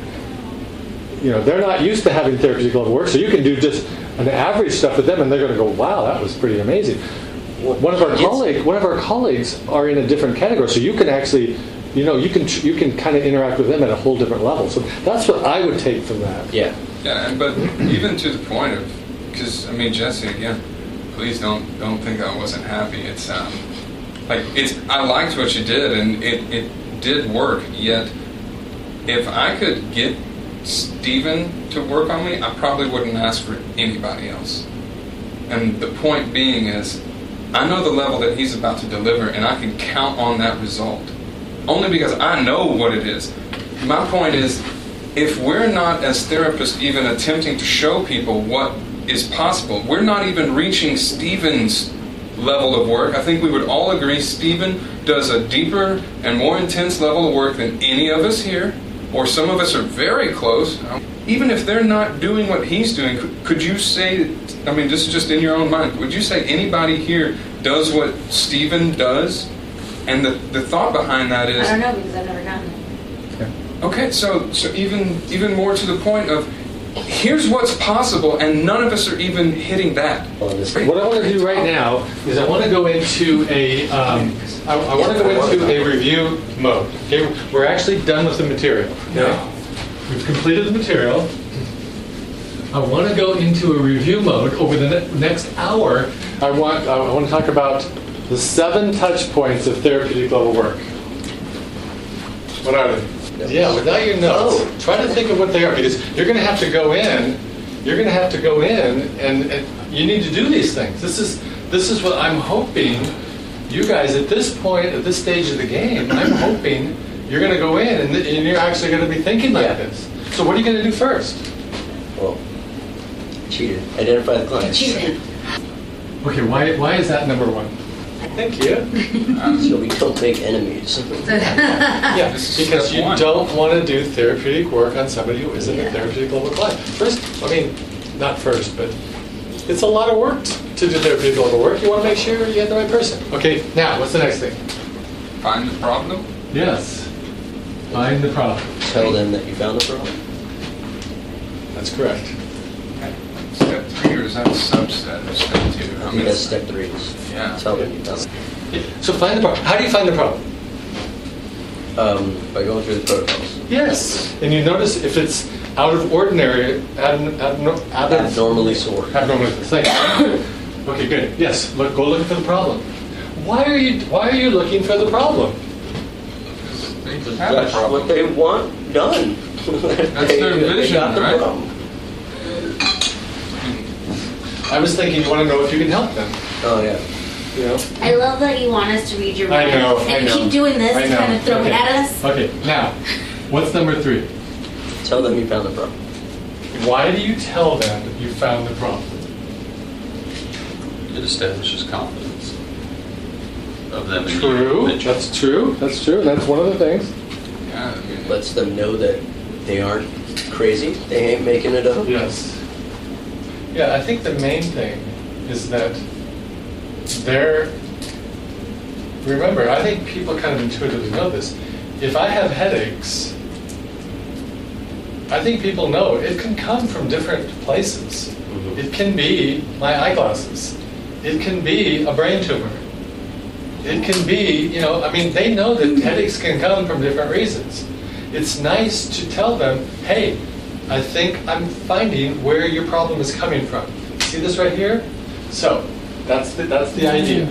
you know they're not used to having therapeutic level work so you can do just an average stuff with them and they're going to go wow that was pretty amazing one of our Yes. colleague one of our colleagues are in a different category so you can actually you know you can you can kind of interact with them at a whole different level so that's what i would take from that Yeah. Yeah, and but even to the point of, because I mean, Jesse, again, please don't don't think I wasn't happy. It's um, like it's I liked what you did, and it it did work. Yet, if I could get Steven to work on me, I probably wouldn't ask for anybody else. And the point being is, I know the level that he's about to deliver, and I can count on that result. Only because I know what it is. My point is, if we're not, as therapists, even attempting to show people what is possible, we're not even reaching Steven's level of work. I think we would all agree Stephen does a deeper and more intense level of work than any of us here, or some of us are very close. Um, even if they're not doing what he's doing, could, could you say, I mean, this is just in your own mind, would you say anybody here does what Stephen does? And the, the thought behind that is I don't know because I've never gotten it. Okay, Okay, so so even even more to the point of here's what's possible, and none of us are even hitting that. What I want to do right now is I want to go into a, um, I, I want to go into a review mode. Okay, we're actually done with the material. Yeah. We've completed the material. I want to go into a review mode over the ne- next hour. I want I want to talk about the seven touch points of therapeutic level work. What are they? Yeah, without your notes, Oh. try to think of what they are because you're going to have to go in. You're going to have to go in, and, and you need to do these things. This is this is what I'm hoping. You guys, at this point, at this stage of the game, I'm hoping you're going to go in and, and you're actually going to be thinking like Yeah. this. So, what are you going to do first? Well, cheated. Identify the client. Cheated. Okay, why why is that number one? Thank you. So we don't make enemies. Yeah, because you one. don't want to do therapeutic work on somebody who isn't a therapeutic level client. First, I mean, not first, but it's a lot of work to do therapeutic level work. You want to make sure you have the right person. Okay, now what's the next thing? Find the problem. Yes, find the problem. Tell them that you found the problem. That's correct. Step three, or is that a subset of step two? I think that's step three. is Yeah. Tell them you found it. So find the problem. How do you find the problem? Um, by going through the protocols. Yes, and you notice if it's out of ordinary, ad, adno, ad, Abnormally sore. Abnormal. Thank you. Okay, good. Yes, look, go look for the problem. Why are you Why are you looking for the problem? They have a That's what problem. they want done. That's They- their they vision, got the right? problem. I was thinking you want to know if you can help them. Oh, yeah. You know. I love that you want us to read your I mind. know. And I you know. keep doing this I know. kind of throw okay. it at us. Okay. Now, what's number three? Tell them you found the problem. Why do you tell them that you found the problem? It establishes confidence of them. in you, True. that you- That's true. That's true. That's one of the things. Yeah, I mean, Lets them know that they aren't crazy. They ain't making it up. Yes. Yeah, I think the main thing is that they're. Remember, I think people kind of intuitively know this. If I have headaches, I think people know it can come from different places. Mhm. It can be my eyeglasses. It can be a brain tumor. It can be, you know, I mean, they know that headaches can come from different reasons. It's nice to tell them, hey, I think I'm finding where your problem is coming from. See this right here? So, that's the, that's the idea.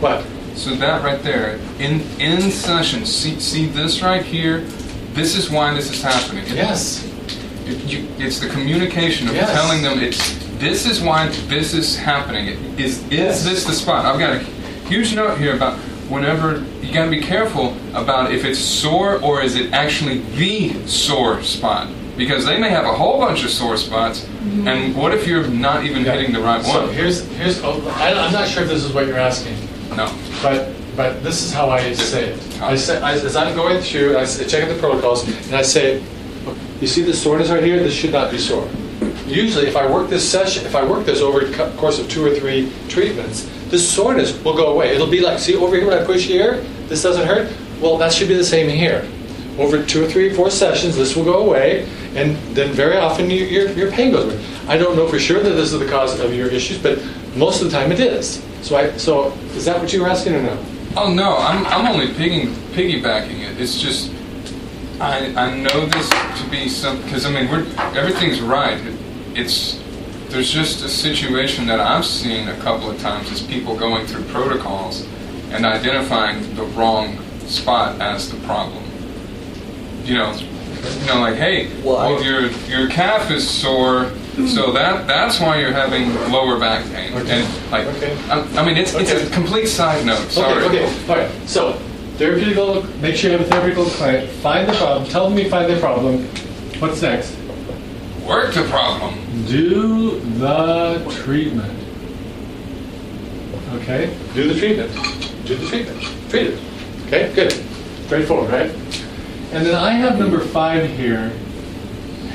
What? So that right there, in in session, see see this right here. This is why this is happening. It- Yes. it- you- it's the communication of Yes. telling them it's this is why this is happening. It- Is is Yes. this the spot? I've got a huge note here about whenever you got to be careful about if it's sore or is it actually the sore spot because they may have a whole bunch of sore spots. Mm-hmm. And what if you're not even Yeah. hitting the right So one? So here's, here's, oh, I, I'm not sure if this is what you're asking. No. But but this is how I say it. I say I, as I'm going through, I say, check out the protocols, and I say, you see the soreness right here. This should not be sore. Usually, if I work this session, if I work this over the course of two or three treatments, this soreness will go away. It'll be like, see over here when I push here, this doesn't hurt. Well, that should be the same here. Over two or three or four sessions, this will go away, and then very often you, your, your pain goes away. I don't know for sure that this is the cause of your issues, but most of the time it is. So, I, so is that what you were asking or no? Oh no, I'm, I'm only piggy, piggybacking it. It's just I, I know this to be some because I mean we're everything's right. It's there's just a situation that I've seen a couple of times is people going through protocols and identifying the wrong spot as the problem. You know, you know, like hey, Well, well your your calf is sore. Hmm. So that that's why you're having lower back pain, Okay. and like Okay. I, I mean it's it's Okay. a complete side note. Sorry. Okay, okay, all right. So, therapeutical, make sure you have a therapeutical client. Find the problem. Tell them you find the problem. What's next? Work the problem. Do the treatment. Okay? Do the treatment. Do the treatment. Treat it. Okay? Good. Straightforward, right? And then I have number five here.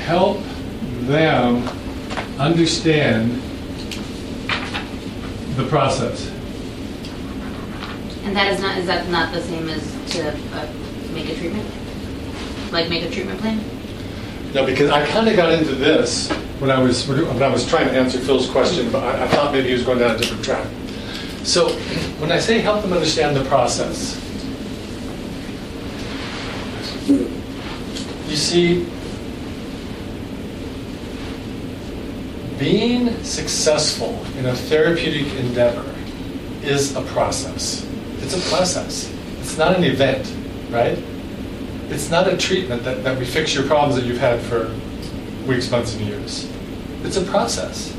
Help them understand the process. And that is not, is that not the same as to uh, make a treatment? Like make a treatment plan? No, because I kind of got into this when I was when I was trying to answer Phil's question, but I, I thought maybe he was going down a different track. So when I say help them understand the process, you see, being successful in a therapeutic endeavor is a process. It's a process. It's not an event, right? It's not a treatment that, that we fix your problems that you've had for weeks, months, and years. It's a process.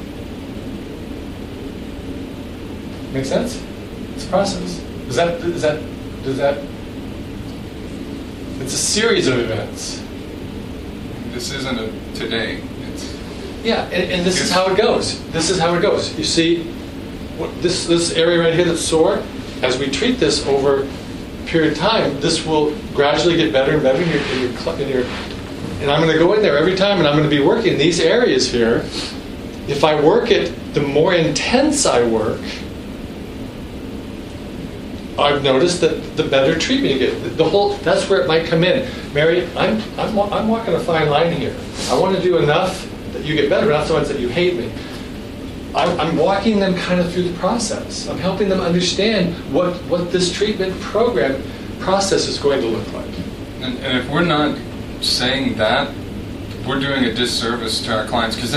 Make sense? It's a process. Is that, is that, does that, it's a series of events. This isn't a today. It's Yeah, and, and this is how it goes. This is how it goes. You see, what- this, this area right here that's sore, as we treat this over a period of time, this will gradually get better and better in your, in your, in your and I'm going to go in there every time and I'm going to be working these areas here. If I work it, the more intense I work, I've noticed that the better treatment you get. The whole that's where it might come in. Mary, I'm I'm, I'm walking a fine line here. I want to do enough that you get better, not so much that you hate me. I'm, I'm walking them kind of through the process. I'm helping them understand what what this treatment program process is going to look like. And, and if we're not saying that, we're doing a disservice to our clients because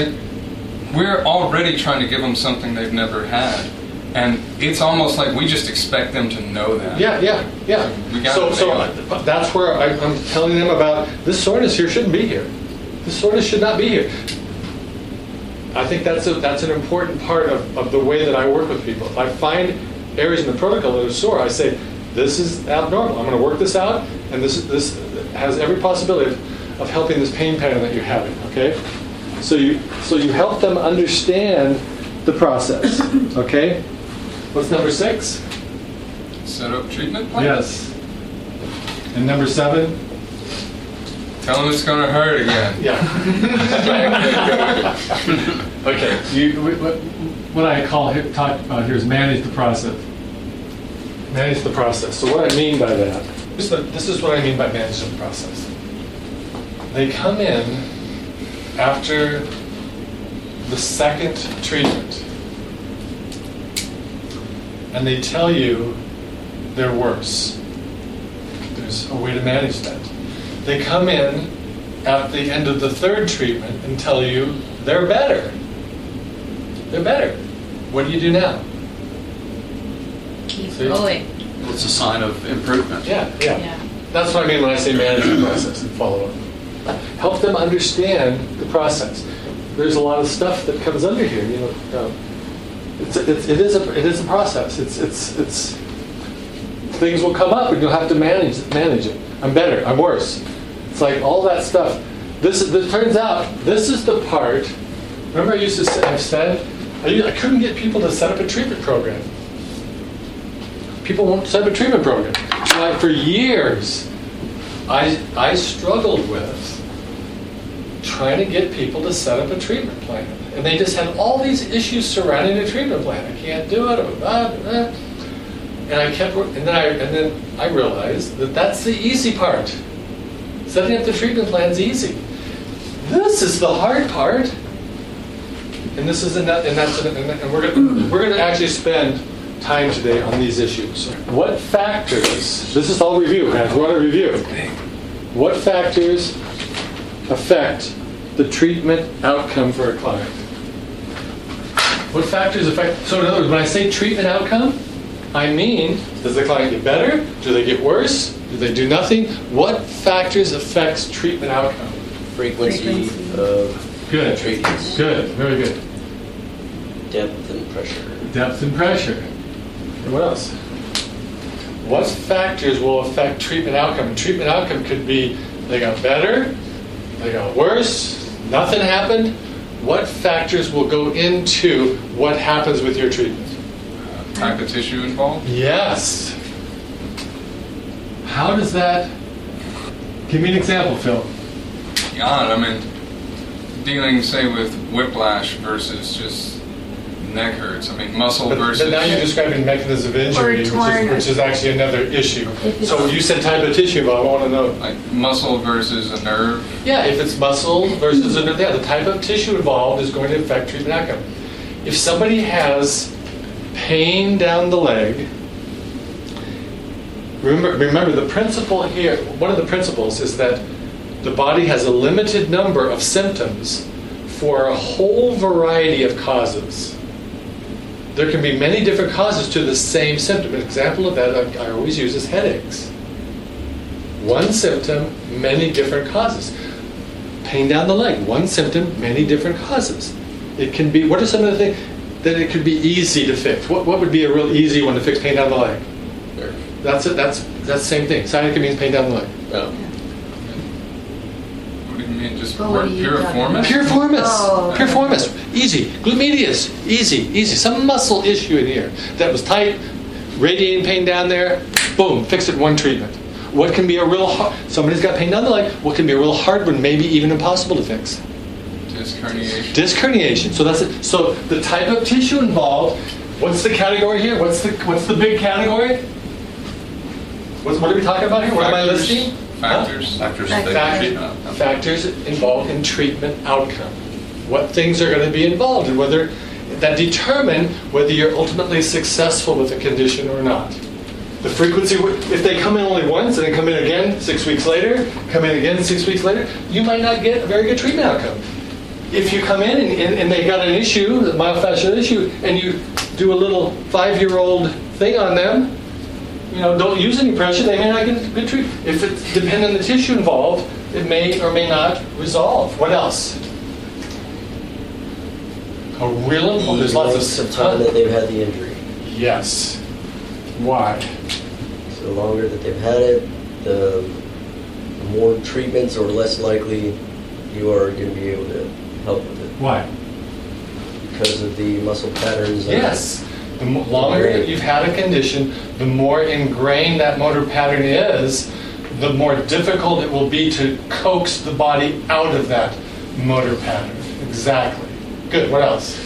we're already trying to give them something they've never had. And it's almost like we just expect them to know that. Yeah, yeah, yeah. We got so, so. I- that's where I, I'm telling them about this soreness here shouldn't be here. This soreness should not be here. I think that's a, that's an important part of, of the way that I work with people. If I find areas in the protocol that are sore, I say, this is abnormal. I'm going to work this out, and this this has every possibility of, of helping this pain pattern that you're having. Okay, so you so you help them understand the process. Okay, what's number six? Set up treatment plan? Yes. And number seven? Tell them it's going to hurt again. Yeah. okay. You, what, what I call talk about here is manage the process. Manage the process. So what I mean by that, this is, this is what I mean by managing the process. They come in after the second treatment, and they tell you they're worse. There's a way to manage that. They come in at the end of the third treatment and tell you they're better. They're better. What do you do now? Keep See? going. It's a sign of improvement. Yeah, yeah. Yeah. That's what I mean when I say manage the process and follow up. Help them understand the process. There's a lot of stuff that comes under here. You know, um, it's, it's, it is a it is a process. It's it's it's things will come up and you'll have to manage manage it. I'm better. I'm worse. It's like all that stuff. This is. This turns out this is the part. Remember, I used to say, I've said I, I couldn't get people to set up a treatment program. People won't set up a treatment program. Like for years, I I struggled with trying to get people to set up a treatment plan, and they just had all these issues surrounding the treatment plan. I can't do it. Or blah, blah. And I kept, and then I and then I realized that that's the easy part. Setting up the treatment plan is easy. This is the hard part. And this is and, that, and that's and, we're gonna we're gonna actually spend time today on these issues. What factors? This is all review, guys. We're on a review. What factors affect the treatment outcome for a client? What factors affect? So in other words, when I say treatment outcome, I mean, does the client get better? Do they get worse? Do they do nothing? What factors affects treatment outcome? Frequency, Frequency. of Good. treatments, Good. Very good. depth and pressure. Depth and pressure. And what else? What factors will affect treatment outcome? Treatment outcome could be they got better, they got worse, nothing happened. What factors will go into what happens with your treatment? type of tissue involved? Yes. How does that? Give me an example, Phil. Yeah, I mean, dealing, say, with whiplash versus just neck hurts. I mean, muscle But, versus. but now you're describing mechanism of injury, which is, which is actually another issue. If So it's- you said type of tissue, but I want to know. like muscle versus a nerve. Yeah, if it's muscle versus a, nerve. yeah, the type of tissue involved is going to affect treatment outcome. If somebody has pain down the leg, remember, remember the principle here, one of the principles is that the body has a limited number of symptoms for a whole variety of causes. There can be many different causes to the same symptom. An example of that I, I always use is headaches. One symptom, many different causes. Pain down the leg, one symptom, many different causes. It can be, what are some of the things that it could be easy to fix? What, what would be a real easy one to fix pain down the leg? That's it, that's, that's the same thing. Sciatica means pain down the leg. No. What you mean? Just But what piriformis? Piriformis, Oh. piriformis, easy. Glute medius, easy, easy. Some muscle issue in here that was tight, radiating pain down there, boom, fix it one treatment. What can be a real hard, somebody's got pain down the leg, what can be a real hard one, maybe even impossible to fix? Disc herniation. Disc herniation. So that's it. So the type of tissue involved. What's the category here? What's the what's the big category? What's, what are we talking about here? What am I listing? Huh? Factors. Factors Factors. affecting Fact- treatment. factors involved in treatment outcome. What things are going to be involved and whether that determine whether you're ultimately successful with a condition or not. The frequency, if they come in only once and then come in again six weeks later, come in again six weeks later, you might not get a very good treatment outcome. If you come in and, and, and they got an issue, a myofascial issue, and you do a little five-year-old thing on them, you know, don't use any pressure, they may not get good treatment. If it depends on the tissue involved, it may or may not resolve. What else? A real, oh, there's lots of time that they've had the injury. Yes. Why? So the longer that they've had it, the more treatments or less likely you are going to be able to help with it Why? because of the muscle patterns. Yes. The longer that you've had a condition, the more ingrained that motor pattern is, the more difficult it will be to coax the body out of that motor pattern. Exactly. Good. What else?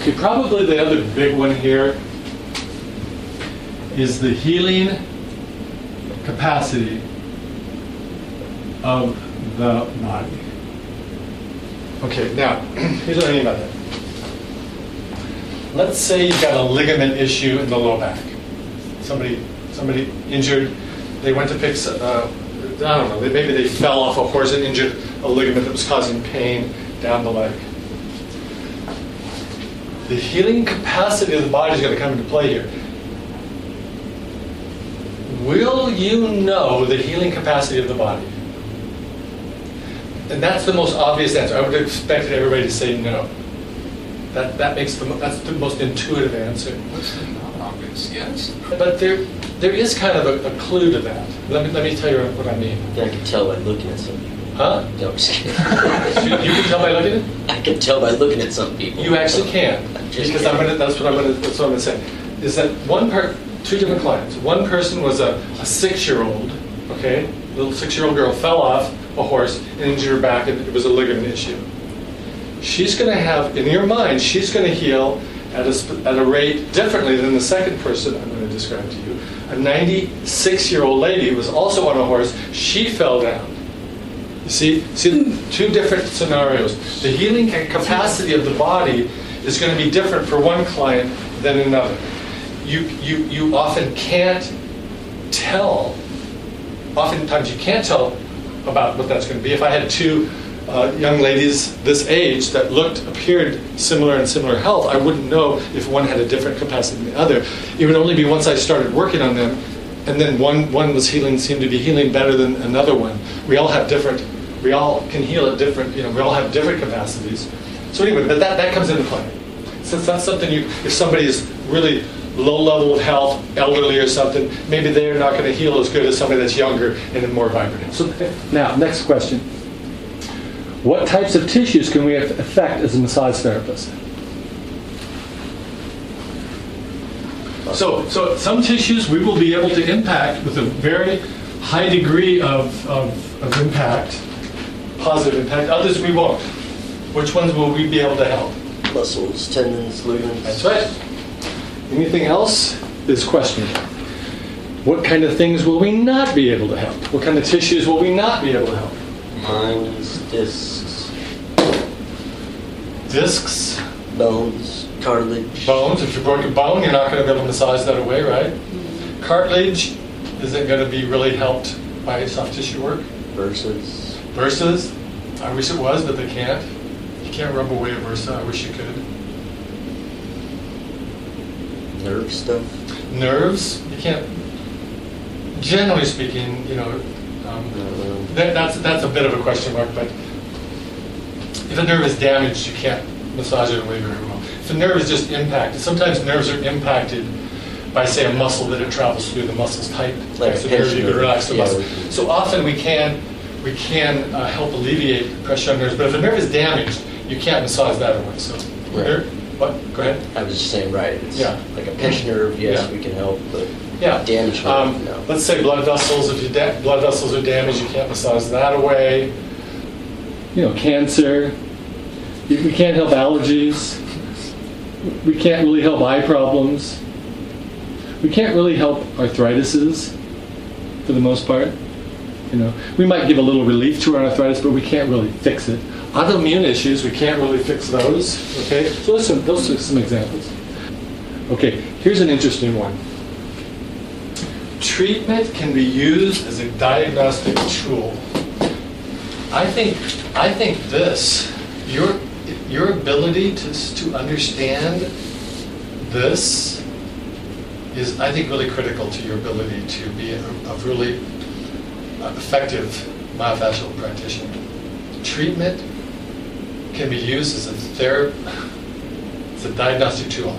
Okay, probably the other big one here is the healing capacity of the body. Okay, now, here's what I mean by that. Let's say you've got a ligament issue in the low back. Somebody, somebody injured, they went to fix, uh, I don't know, maybe they fell off a horse and injured a ligament that was causing pain down the leg. The healing capacity of the body is going to come into play here. Will you know the healing capacity of the body? And that's the most obvious answer. I would have expected everybody to say no. That, that makes the, that's the most intuitive answer. What's not obvious? Yes. But there, there is kind of a, a clue to that. Let me, let me tell you what I mean. I can tell by looking at some people. Huh? No, I'm just kidding. You, you can tell by looking at it? I can tell by looking at some people. You actually can. Just Because I'm gonna, that's what I'm gonna, that's what I'm gonna say. Is that one part, two different clients. One person was a, a six-year-old, okay? Little six-year-old girl fell off a horse and injured her back and it was a ligament issue. She's gonna have, in your mind, she's gonna heal at a, at a rate differently than the second person I'm gonna describe to you. A 96-year-old lady who was also on a horse, she fell down. You see, see two different scenarios. The healing ca- capacity of the body is going to be different for one client than another. You, you, you often can't tell, oftentimes you can't tell about what that's going to be. If I had two uh, young ladies this age that looked, appeared similar in similar health, I wouldn't know if one had a different capacity than the other. It would only be once I started working on them and then one, one was healing, seemed to be healing better than another one. We all have different, we all can heal at different, you know, we all have different capacities. So anyway, but that, that comes into play. Since that's something you, if somebody is really low level of health, elderly or something, maybe they're not going to heal as good as somebody that's younger and more vibrant. So now, next question. What types of tissues can we affect as a massage therapist? So, so some tissues we will be able to impact with a very high degree of, of, of impact, positive impact. Others we won't. Which ones will we be able to help? Muscles, tendons, ligaments. That's right. Anything else is questionable. What kind of things will we not be able to help? What kind of tissues will we not be able to help? Minds, discs, Discs, bones, cartilage. bones. If you broke a bone, you're not going to be able to massage that away, right? Cartilage isn't going to be really helped by soft tissue work. Versus Versus. I wish it was, but they can't. You can't rub away a bursa. I wish you could. nerve stuff. Nerves, you can't. Generally speaking, you know, um, that, that's that's a bit of a question mark. But if a nerve is damaged, you can't massage it away very well. If a nerve is just impacted, sometimes nerves are impacted by, say, a muscle that it travels through. The muscle's tight, Like the nerve, you can relax the Yeah, muscle. So often we can we can uh, help alleviate pressure on nerves. But if a nerve is damaged, you can't massage that away. So, Right. nerve- what? Go ahead. I was just saying, right? It's Yeah. Like a pinched nerve, yes, Yeah. we can help, but Yeah. damaged nerve, Um, no. Let's say blood vessels, if your blood vessels are damaged, you can't massage that away. You know, cancer, You- we can't help allergies, we can't really help eye problems, we can't really help arthritises for the most part. You know, we might give a little relief to our arthritis, but we can't really fix it. Autoimmune issues, we can't really fix those. Okay, so those are some examples. Okay, here's an interesting one. Treatment can be used as a diagnostic tool. I think, I think this, your, your ability to, to understand this is, I think, really critical to your ability to be a, a really effective myofascial practitioner. Treatment can be used as a therapy, it's a diagnostic tool.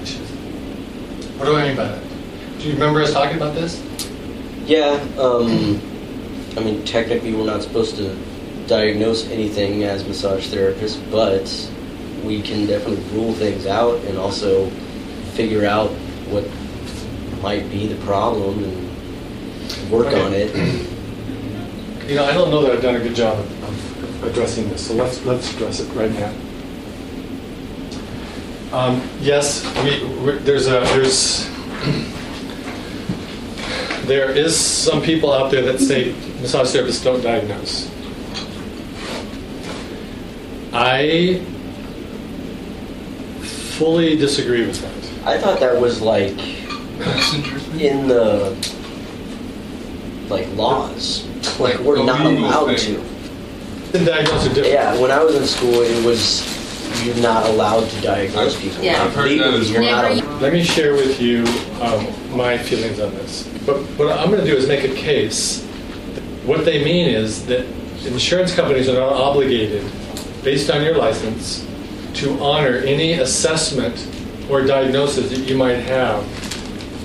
What do I mean by that? Do you remember us talking about this? Yeah, um, I mean, technically, we're not supposed to diagnose anything as massage therapists, but we can definitely rule things out and also figure out what might be the problem and work Okay. on it. You know, I don't know that I've done a good job of, addressing this, so let's, let's address it right now. Um, yes, we, there's a, there's, there is some people out there that say massage therapists don't diagnose. I fully disagree with that. I thought that was like in the like laws. Like we're not allowed thing. to. The diagnosis are different. Yeah, when I was in school, it was you're not allowed to diagnose I've- people. Yeah. I've heard that Legally, as you're well. not Never- allowed. Let me share with you um, my feelings on this. But what I'm going to do is make a case. What they mean is that insurance companies are not obligated, based on your license, to honor any assessment or diagnosis that you might have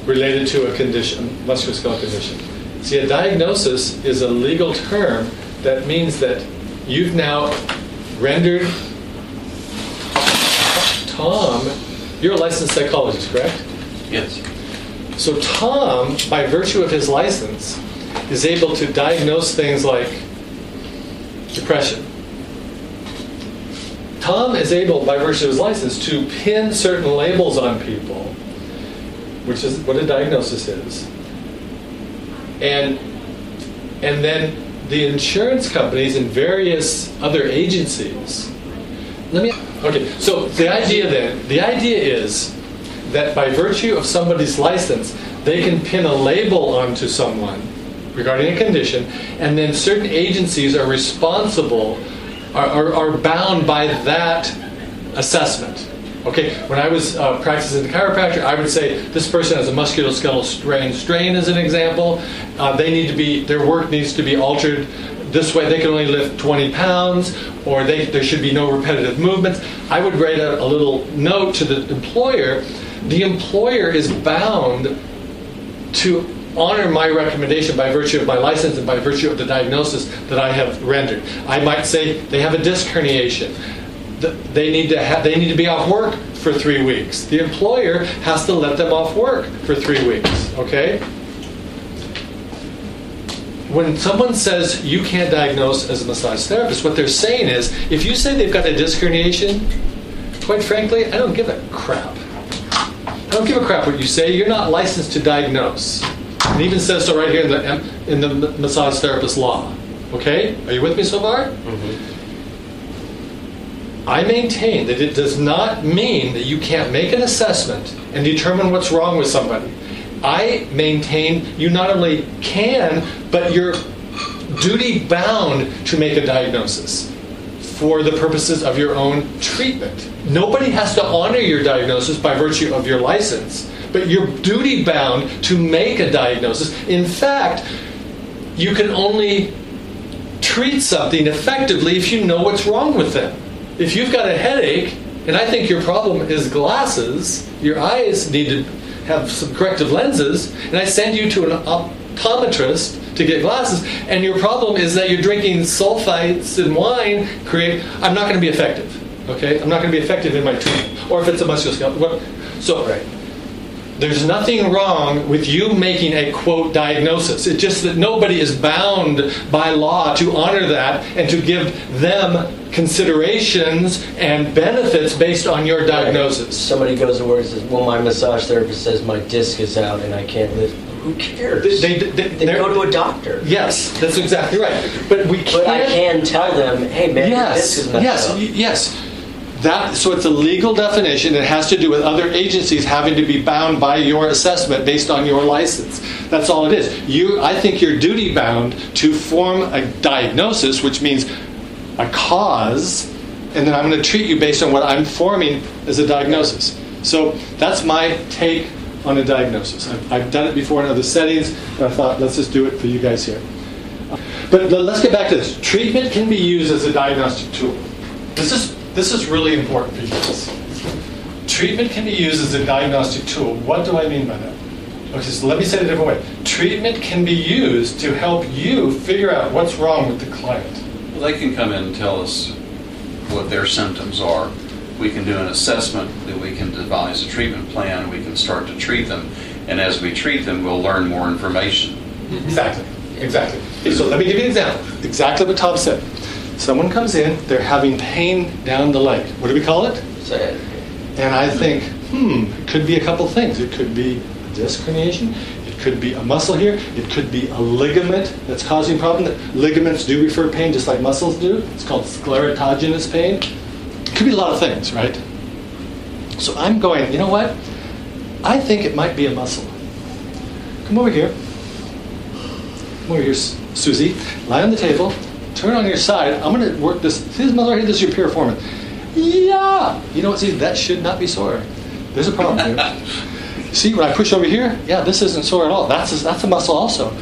related to a condition, musculoskeletal condition. See, a diagnosis is a legal term that means that you've now rendered Tom, you're a licensed psychologist, correct? Yes. So Tom, by virtue of his license, is able to diagnose things like depression. Tom is able, by virtue of his license, to pin certain labels on people, which is what a diagnosis is. And, and then the insurance companies and various other agencies. Let me, okay, so the idea then, the idea is that by virtue of somebody's license, they can pin a label onto someone regarding a condition, and then certain agencies are responsible, are, are, are bound by that assessment. Okay, when I was uh, practicing the chiropractor, I would say this person has a musculoskeletal strain. Strain is an example. Uh, they need to be, their work needs to be altered this way. They can only lift 20 pounds, or they, there should be no repetitive movements. I would write a, a little note to the employer. The employer is bound to honor my recommendation by virtue of my license and by virtue of the diagnosis that I have rendered. I might say they have a disc herniation. they need to they need to be off work for three weeks. The employer has to let them off work for three weeks. Okay. When someone says you can't diagnose as a massage therapist, what they're saying is if you say they've got a disc herniation, quite frankly, I don't give a crap. I don't give a crap what you say. You're not licensed to diagnose. It even says so right here in the in the massage therapist law. Okay, are you with me so far? Mm-hmm. I maintain that it does not mean that you can't make an assessment and determine what's wrong with somebody. I maintain you not only can, but you're duty bound to make a diagnosis for the purposes of your own treatment. Nobody has to honor your diagnosis by virtue of your license, but you're duty bound to make a diagnosis. In fact, you can only treat something effectively if you know what's wrong with them. If you've got a headache, and I think your problem is glasses, your eyes need to have some corrective lenses, and I send you to an optometrist to get glasses, and your problem is that you're drinking sulfites in wine, create, I'm not going to be effective. Okay? I'm not going to be effective in my treatment. Or if it's a musculoskeletal. So, Right. There's nothing wrong with you making a quote diagnosis. It's just that nobody is bound by law to honor that and to give them considerations and benefits based on your diagnosis. Somebody goes to work and says, "Well, my massage therapist says my disc is out and I can't lift." Who cares? They- they- they- go to a doctor. Yes, that's exactly right. But we can't. But I can tell them, "Hey, man, Yes, is messed yes, up." yes. That, so it's a legal definition. It has to do with other agencies having to be bound by your assessment based on your license. That's all it is. You, I think you're duty bound to form a diagnosis, which means a cause, and then I'm going to treat you based on what I'm forming as a diagnosis. So that's my take on a diagnosis. I've, I've done it before in other settings, and I thought let's just do it for you guys here. But let's get back to this. Treatment can be used as a diagnostic tool. This is this is really important for you guys. Treatment can be used as a diagnostic tool. What do I mean by that? Okay, so let me say it a different way. Treatment can be used to help you figure out what's wrong with the client. Well, They can come in and tell us what their symptoms are. We can do an assessment, that we can devise a treatment plan, we can start to treat them. And as we treat them, we'll learn more information. Exactly. Exactly. So let me give you an example. Exactly what Tom said. Someone comes in, they're having pain down the leg. What do we call it? Say, And I think, hmm, it could be a couple things. It could be a disc herniation. It could be a muscle here. It could be a ligament that's causing problem. Ligaments do refer pain just like muscles do. It's called sclerotogenous pain. It could be a lot of things, right? So I'm going, you know what? I think it might be a muscle. Come over here. Come over here, Susie. Lie on the table. Turn on your side. I'm going to work this. See this muscle right here? This is your piriformis. Yeah. You know what? See, that should not be sore. There's a problem here. see, when I push over here, yeah, this isn't sore at all. That's a, that's a muscle also.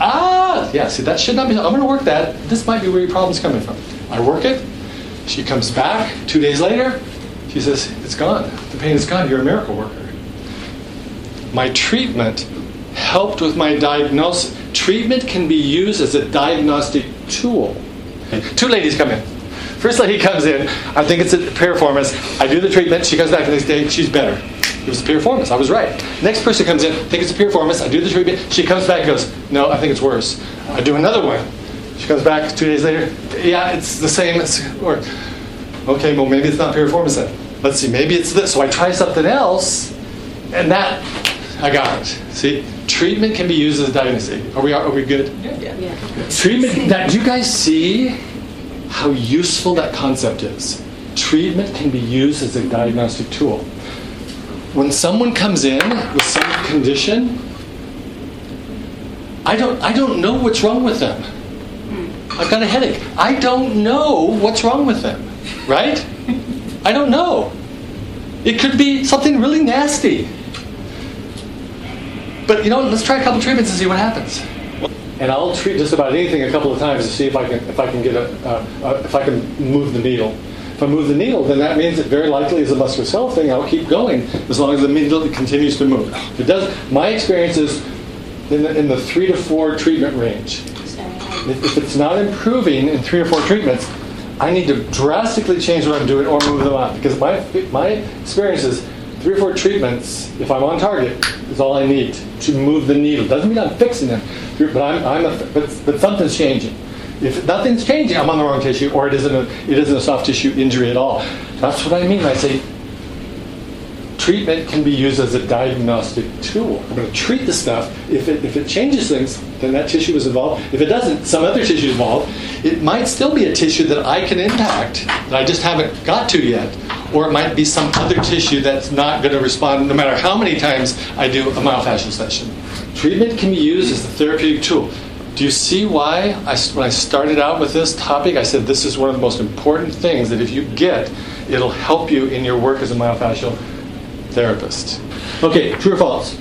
Ah, yeah. See, that should not be. I'm going to work that. This might be where your problem's coming from. I work it. She comes back two days later. She says, "It's gone. The pain is gone. You're a miracle worker." my treatment helped with my diagnosis. Treatment can be used as a diagnostic tool. Two ladies come in. First lady comes in, I think it's a piriformis. I do the treatment, she comes back the next day, she's better. It was a piriformis, I was right. Next person comes in, I think it's a piriformis, I do the treatment, she comes back and goes, no, I think it's worse. I do another one. She comes back two days later, yeah, it's the same, it's, or, okay, well maybe it's not piriformis then. Let's see, maybe it's this. So I try something else, and that I got it. See, treatment can be used as a diagnosis. Are we are we good? yeah. Yeah. yeah. Treatment. Now, do you guys see how useful that concept is? Treatment can be used as a diagnostic tool. When someone comes in with some condition, I don't I don't know what's wrong with them. Hmm. I've got a headache. I don't know what's wrong with them. Right? I don't know. It could be something really nasty. But you know, let's try a couple treatments and see what happens. And I'll treat just about anything a couple of times to see if I can if I can get a uh, uh, if I can move the needle. If I move the needle, then that means it very likely is a musculoskeletal thing. I'll keep going as long as the needle continues to move. If it does. My experience is in the, in the three to four treatment range. If, if it's not improving in three or four treatments, I need to drastically change what I'm doing or move them out because my my experience is three or four treatments, if I'm on target, is all I need to move the needle. Doesn't mean I'm fixing them, but I'm, I'm a, but, but something's changing. If nothing's changing, I'm on the wrong tissue, or it isn't a, it isn't a soft tissue injury at all. That's what I mean. I say treatment can be used as a diagnostic tool. I'm going to treat the stuff. If it, if it changes things, then that tissue is involved. If it doesn't, some other tissue is involved. It might still be a tissue that I can impact that I just haven't got to yet. Or it might be some other tissue that's not going to respond no matter how many times I do a myofascial session. Treatment can be used as a therapeutic tool. Do you see why I, when I started out with this topic, I said this is one of the most important things that if you get, it'll help you in your work as a myofascial therapist. Okay, true or false?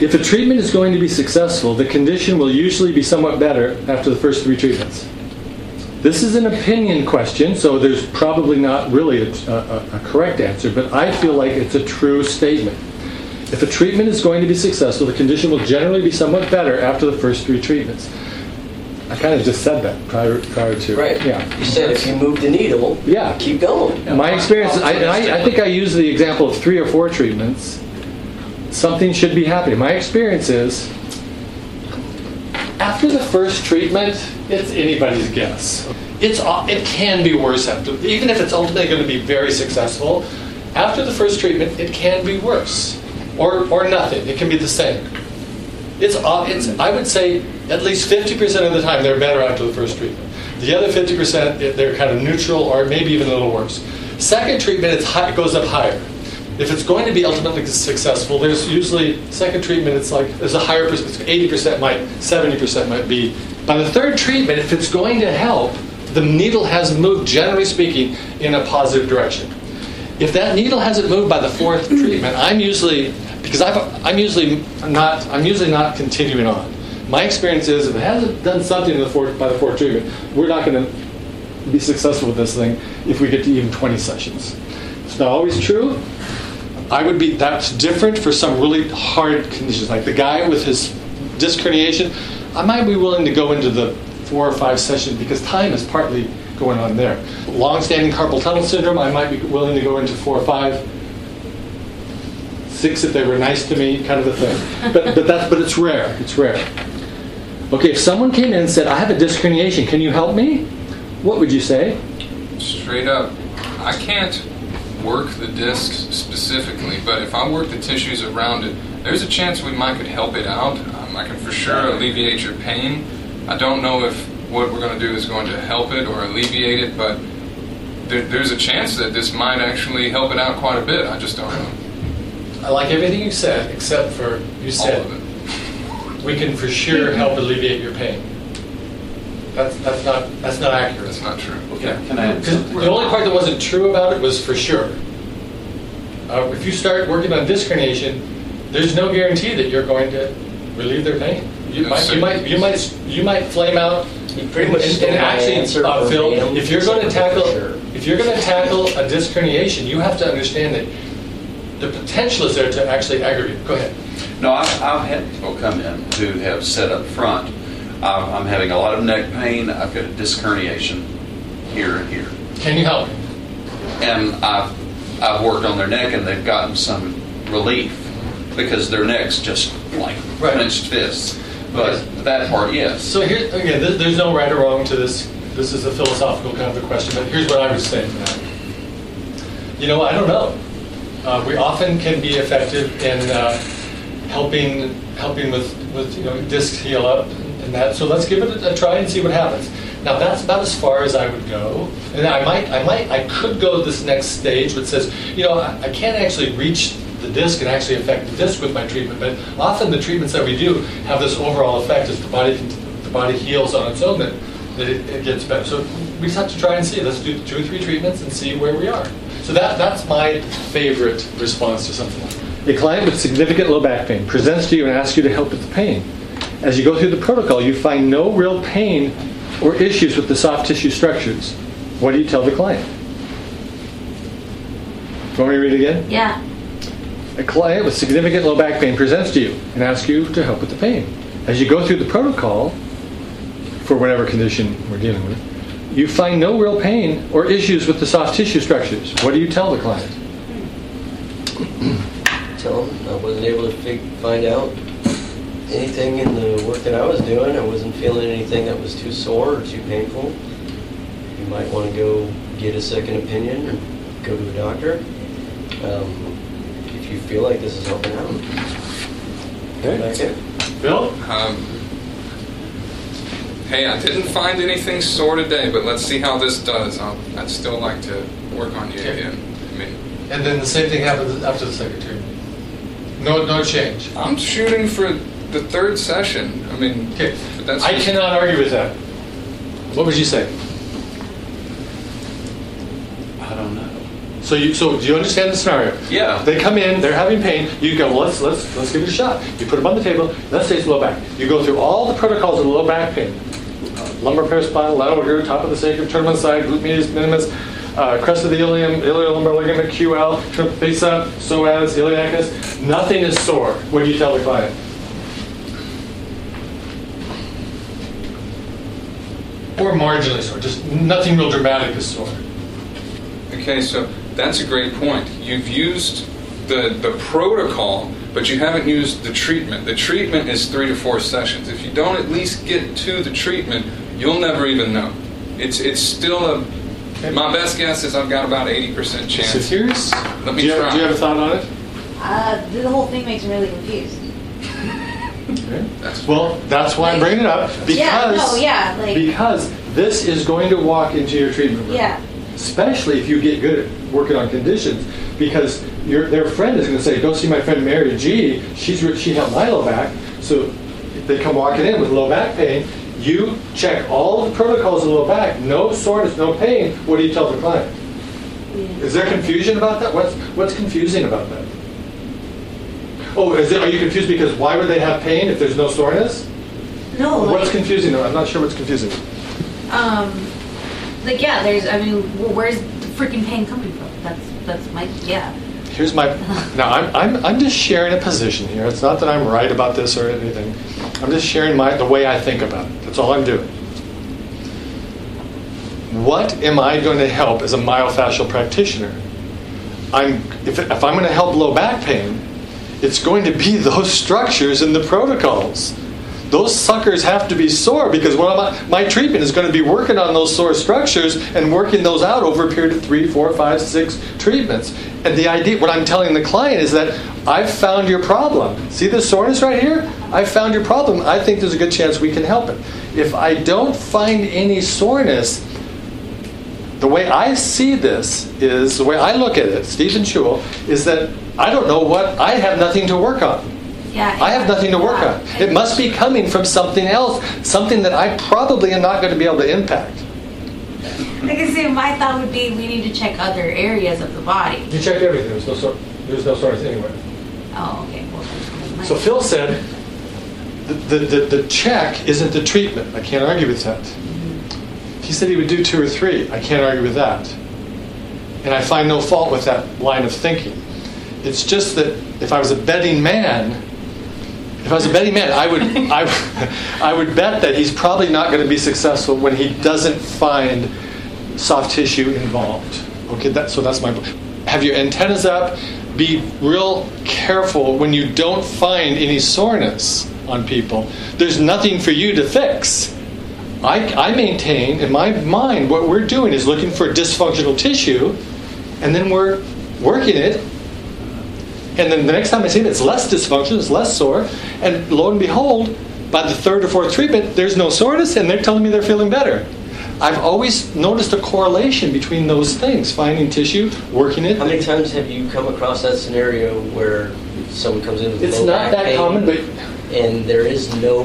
If a treatment is going to be successful, the condition will usually be somewhat better after the first three treatments. This is an opinion question, so there's probably not really a, a, a, correct answer, but I feel like it's a true statement. If a treatment is going to be successful, the condition will generally be somewhat better after the first three treatments. I kind of just said that prior, prior to. Right. Yeah. You said if you move the needle, Yeah. keep going. My experience, I, I, I think I used the example of three or four treatments. Something should be happening. My experience is after the first treatment, it's anybody's guess. It's uh, it can be worse after, even if it's ultimately going to be very successful. After the first treatment, it can be worse, or or nothing. It can be the same. It's uh, it's I would say at least 50% of the time they're better after the first treatment. The other 50% they're kind of neutral or maybe even a little worse. Second treatment high, it goes up higher. If it's going to be ultimately successful, there's usually second treatment. It's like there's a higher percent. 80% might, 70% might be. By the third treatment, if it's going to help, the needle has moved, generally speaking, in a positive direction. If that needle hasn't moved by the fourth treatment, I'm usually because i am usually not I'm usually not continuing on. My experience is if it hasn't done something the fourth, by the fourth treatment, we're not going to be successful with this thing if we get to even 20 sessions. It's not always true. I would be that's different for some really hard conditions, like the guy with his disc herniation. I might be willing to go into the four or five sessions because time is partly going on there. Long-standing carpal tunnel syndrome, I might be willing to go into four or five, six if they were nice to me, kind of a thing. But but that's but it's rare. It's rare. Okay, if someone came in and said, "I have a disc herniation, can you help me?" What would you say? Straight up, I can't work the disc specifically, but if I work the tissues around it, there's a chance we might could help it out. Um, I can for sure alleviate your pain. I don't know if what we're going to do is going to help it or alleviate it, but there, there's a chance that this might actually help it out quite a bit. I just don't know. I like everything you said, except for you said All of it. we can for sure help alleviate your pain. That's that's not that's not accurate. That's not true. Okay, can I add Because something? the only part that wasn't true about it was for sure. Uh, if you start working on disc herniation, there's no guarantee that you're going to relieve their pain. You No, might, you might, you might, you might flame out. You pretty much and, and actually, answer uh, Phil, if you're going to tackle, sure. if you're going to tackle a disc herniation, you have to understand that the potential is there to actually aggravate. Go ahead. No, I've, I've had people come in who have said up front, I'm, I'm having a lot of neck pain, I've got a disc herniation here and here. Can you help? And I've, I've worked on their neck and they've gotten some relief because their neck's just like Right. clenched fists. But that part, yes. So here again, th- there's no right or wrong to this. This is a philosophical kind of a question, but here's what I would say to that. You know, I don't know. Uh, we often can be effective in uh, helping helping with with you know discs heal up that. So let's give it a, try and see what happens. Now that's about as far as I would go, and I might I might I could go to this next stage, which says you know I, I can't actually reach the disc and actually affect the disc with my treatment, but often the treatments that we do have this overall effect as the body the body heals on its own that, that it, it gets better. So we just have to try and see. Let's do two or three treatments and see where we are. So that that's my favorite response to something like that. A client with significant low back pain presents to you and asks you to help with the pain. As you go through the protocol, you find no real pain or issues with the soft tissue structures. What do you tell the client? you Want me to read it again? Yeah. A client with significant low back pain presents to you and asks you to help with the pain. As you go through the protocol, for whatever condition we're dealing with, you find no real pain or issues with the soft tissue structures. What do you tell the client? Tell them I wasn't able to fig- find out anything in the work that I was doing. I wasn't feeling anything that was too sore or too painful. You might want to go get a second opinion or go to a doctor um, if you feel like this is helping out. Come back in. Bill? Um, hey, I didn't find anything sore today, but let's see how this does. I'll, I'd still like to work on you Okay. again. I mean, And then the same thing happens after the second treatment. No, no change. I'm shooting for the third session. I mean, Okay. that's I cannot argue with that. What would you say? I don't know. So you, so do you understand the scenario? Yeah. They come in, they're having pain. You go, let's let's let's give it a shot. You put them on the table. Let's say it's low back. You go through all the protocols of low back pain: uh, lumbar paraspinal, lateral root, top of the sacrum, turn on the side, glute medius minimus, uh, crest of the ilium, iliolumbar ligament, QL, trim facet, psoas, iliacus. Nothing is sore. What do you tell the client? Or marginally sore, just nothing real dramatic is sore. Okay, so that's a great point. You've used the, the protocol, but you haven't used the treatment. The treatment is three to four sessions. If you don't at least get to the treatment, you'll never even know. It's, it's still a. My best guess is I've got about 80% So chance. here's. Let me do you, have, try. do you have a thought on it? Uh, the whole thing makes me really confused. Okay. That's Well, that's why I'm bringing it up because Yeah, no, yeah, like- because this is going to walk into your treatment room. Yeah. Especially if you get good at working on conditions, because your their friend is going to say, "Go see my friend Mary G. She's she helped my low back." So if they come walking in with low back pain. You check all the protocols of low back, no soreness, no pain. What do you tell the client? Is there confusion about that? What's what's confusing about that? Oh, is it, are you confused because why would they have pain if there's no soreness? No, What's like, confusing though? I'm not sure what's confusing. um, like yeah, there's. I mean, where's the freaking pain coming from? That's that's my yeah. Here's my. Now I'm, I'm I'm just sharing a position here. It's not that I'm right about this or anything. I'm just sharing my the way I think about it. That's all I'm doing. What am I going to help as a myofascial practitioner? I'm if, if I'm going to help low back pain, it's going to be those structures in the protocols. Those suckers have to be sore because of my, treatment is going to be working on those sore structures and working those out over a period of three, four, five, six treatments. And the idea, what I'm telling the client is that I've found your problem. See this soreness right here? I found your problem. I think there's a good chance we can help it. If I don't find any soreness, the way I see this is the way I look at it, Stephen Schul, is that I don't know what I have nothing to work on. Yeah. I have nothing to work yeah. on. It must be coming from something else, something that I probably am not going to be able to impact. Like I say, my thought would be we need to check other areas of the body. You checked everything. There's no sor- there's no soreness anywhere. Oh, okay. Well, So Phil said the, the, the, the check isn't the treatment. I can't argue with that. He said he would do two or three. I can't argue with that. And I find no fault with that line of thinking. It's just that if I was a betting man, if I was a betting man, I would, I, I would bet that he's probably not going to be successful when he doesn't find soft tissue involved. Okay, that, so that's my. Have your antennas up. Be real careful when you don't find any soreness on people. There's nothing for you to fix. I, I maintain in my mind what we're doing is looking for dysfunctional tissue, and then we're working it. And then the next time I see it, it's less dysfunction, it's less sore, and lo and behold, by the third or fourth treatment, there's no soreness, and they're telling me they're feeling better. I've always noticed a correlation between those things: finding tissue, working it. How many times have you come across that scenario where someone comes in with It's not that pain common, but and there is no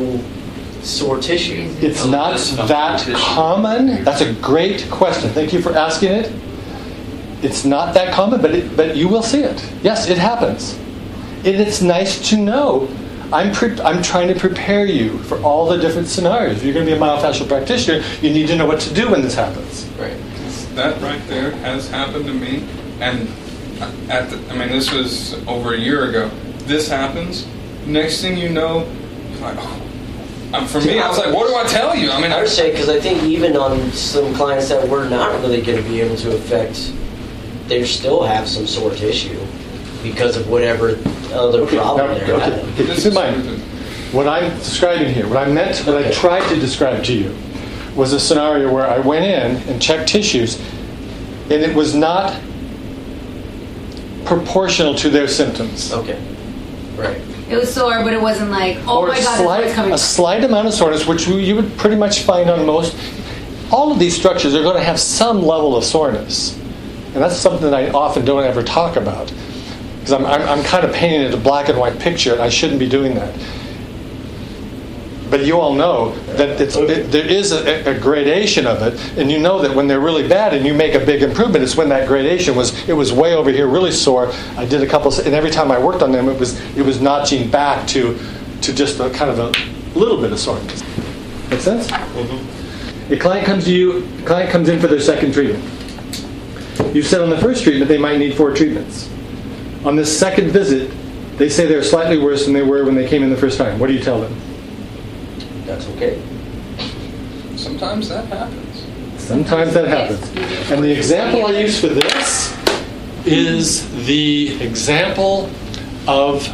sore tissue? It's not that's not that tissue. common. That's a great question. Thank you for asking it. It's not that common, but it, but you will see it. Yes, it happens, and it's nice to know. I'm pre- I'm trying to prepare you for all the different scenarios. If you're going to be a myofascial practitioner, you need to know what to do when this happens. Right. That right there has happened to me, and at the, I mean this was over a year ago. This happens. Next thing you know, you're like, oh, Um, for me, I was like, what do I tell you? I mean, I I would say because I think even on some clients that we're not really going to be able to affect, they still have some sort of tissue because of whatever other Okay, problem now- they're okay, having. okay, keep in mind, what I'm describing here, what I meant, what I tried to describe to you, was a scenario where I went in and checked tissues, and it was not proportional to their symptoms. Okay, right. It was sore, but it wasn't like, oh my god, slight, it's coming. a slight amount of soreness, which you you would pretty much find on most. All of these structures are going to have some level of soreness, and that's something that I often don't ever talk about because I'm, I'm, I'm kind of painting it a black and white picture, and I shouldn't be doing that. But you all know that it's, it, there is a, a gradation of it, and you know that when they're really bad and you make a big improvement, it's when that gradation was it was way over here, really sore. I did a couple, and every time I worked on them, it was it was notching back to to just a kind of a little bit of soreness. Make sense? Mm-hmm. A client comes to you, client comes in for their second treatment. You said on the first treatment they might need four treatments. On this second visit, they say they're slightly worse than they were when they came in the first time. What do you tell them? That's okay. sometimes that happens. Sometimes that happens. And the example I use for this is the example of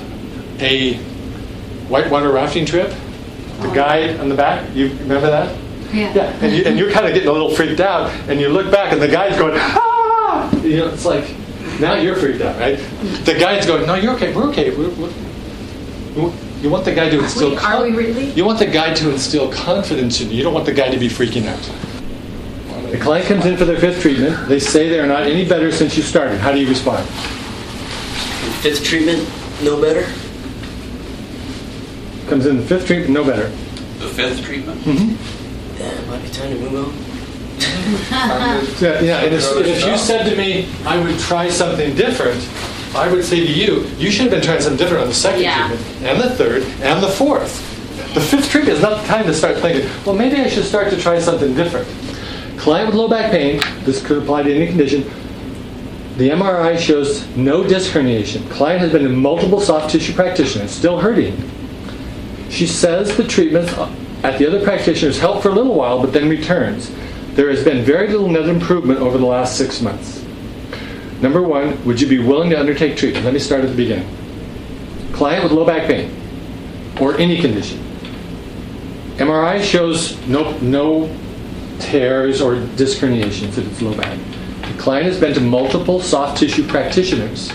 a whitewater rafting trip. The guide on the back, you remember that? yeah. Yeah, and, you, and you're kind of getting a little freaked out, and you look back, and the guide's going, ah! You know, it's like, now you're freaked out, right? The guide's going, no, you're okay, we're okay. We're, we're, you want the guy to instill Wait, are we really? You want the guide to instill confidence in you. You don't want the guy to be freaking out. The client comes in for their fifth treatment. They say they are not any better since you started. How do you respond? Fifth treatment, no better? Comes in the fifth treatment, no better. The fifth treatment? Mm-hmm. Yeah, it might be time to move on. Yeah, yeah. And if, and if you said to me, I would try something different, I would say to you, you should have been trying something different on the second Yeah. treatment, and the third, and the fourth. The fifth treatment is not the time to start thinking, well, maybe I should start to try something different. Client with low back pain, this could apply to any condition. The MRI shows no disc herniation. Client has been to multiple soft tissue practitioners, still hurting. She says the treatments at the other practitioners help for a little while, but then returns. There has been very little net improvement over the last six months. Number one, would you be willing to undertake treatment? Let me start at the beginning. Client with low back pain or any condition. MRI shows no, no tears or disc herniations if it's low back. The client has been to multiple soft tissue practitioners.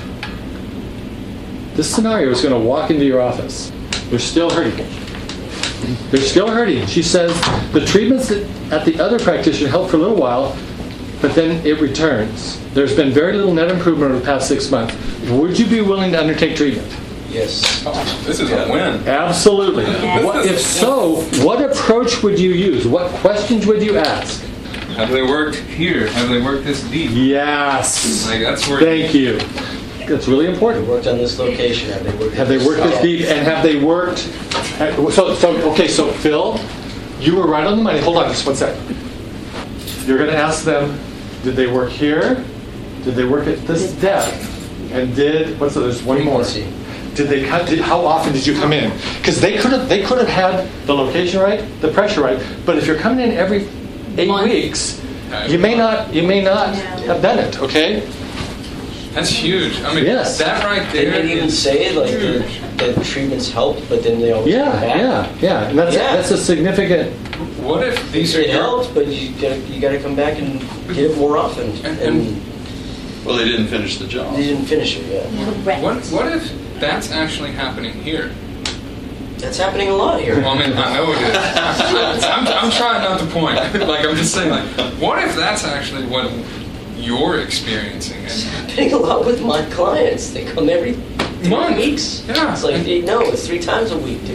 This scenario is going to walk into your office. They're still hurting. They're still hurting. She says the treatments that at the other practitioner helped for a little while, but then it returns. There's been very little net improvement over the past six months. Would you be willing to undertake treatment? Yes. Oh, this is a win. Absolutely. What, if so, what approach would you use? What questions would you ask? Have they worked here? Have they worked this deep? Yes. Like that's where. Thank you. That's really important. Worked on this location, have they worked? Have they worked this deep and have they worked? at- So, so okay, so Phil, you were right on the money. Hold on just one second. You're going to ask them, did they work here? Did they work at this depth? And did what's the, there's one more. Frequency. Did they cut? Did, how often did you come in? Because they could have they could have had the location right, the pressure right. But if you're coming in every eight Month. weeks, you may not you may not have done it. Okay. That's huge. I mean, Yes. that right there. They didn't even say like the, the treatments helped, but then they always Yeah, come back. yeah, yeah. And that's Yeah. that's a significant. What if these are It your helped, but you gotta, you gotta come back and get it more often. And- And Well, they didn't finish the job. they didn't finish it yet. What, what if that's actually happening here? That's happening a lot here. Well, I mean, I know it is. I'm, I'm trying not to point. Like, I'm just saying, like, what if that's actually what you're experiencing? It's And happening a lot with my clients. They come every three Month. weeks. Yeah. It's like, no, it's three times a week, dude.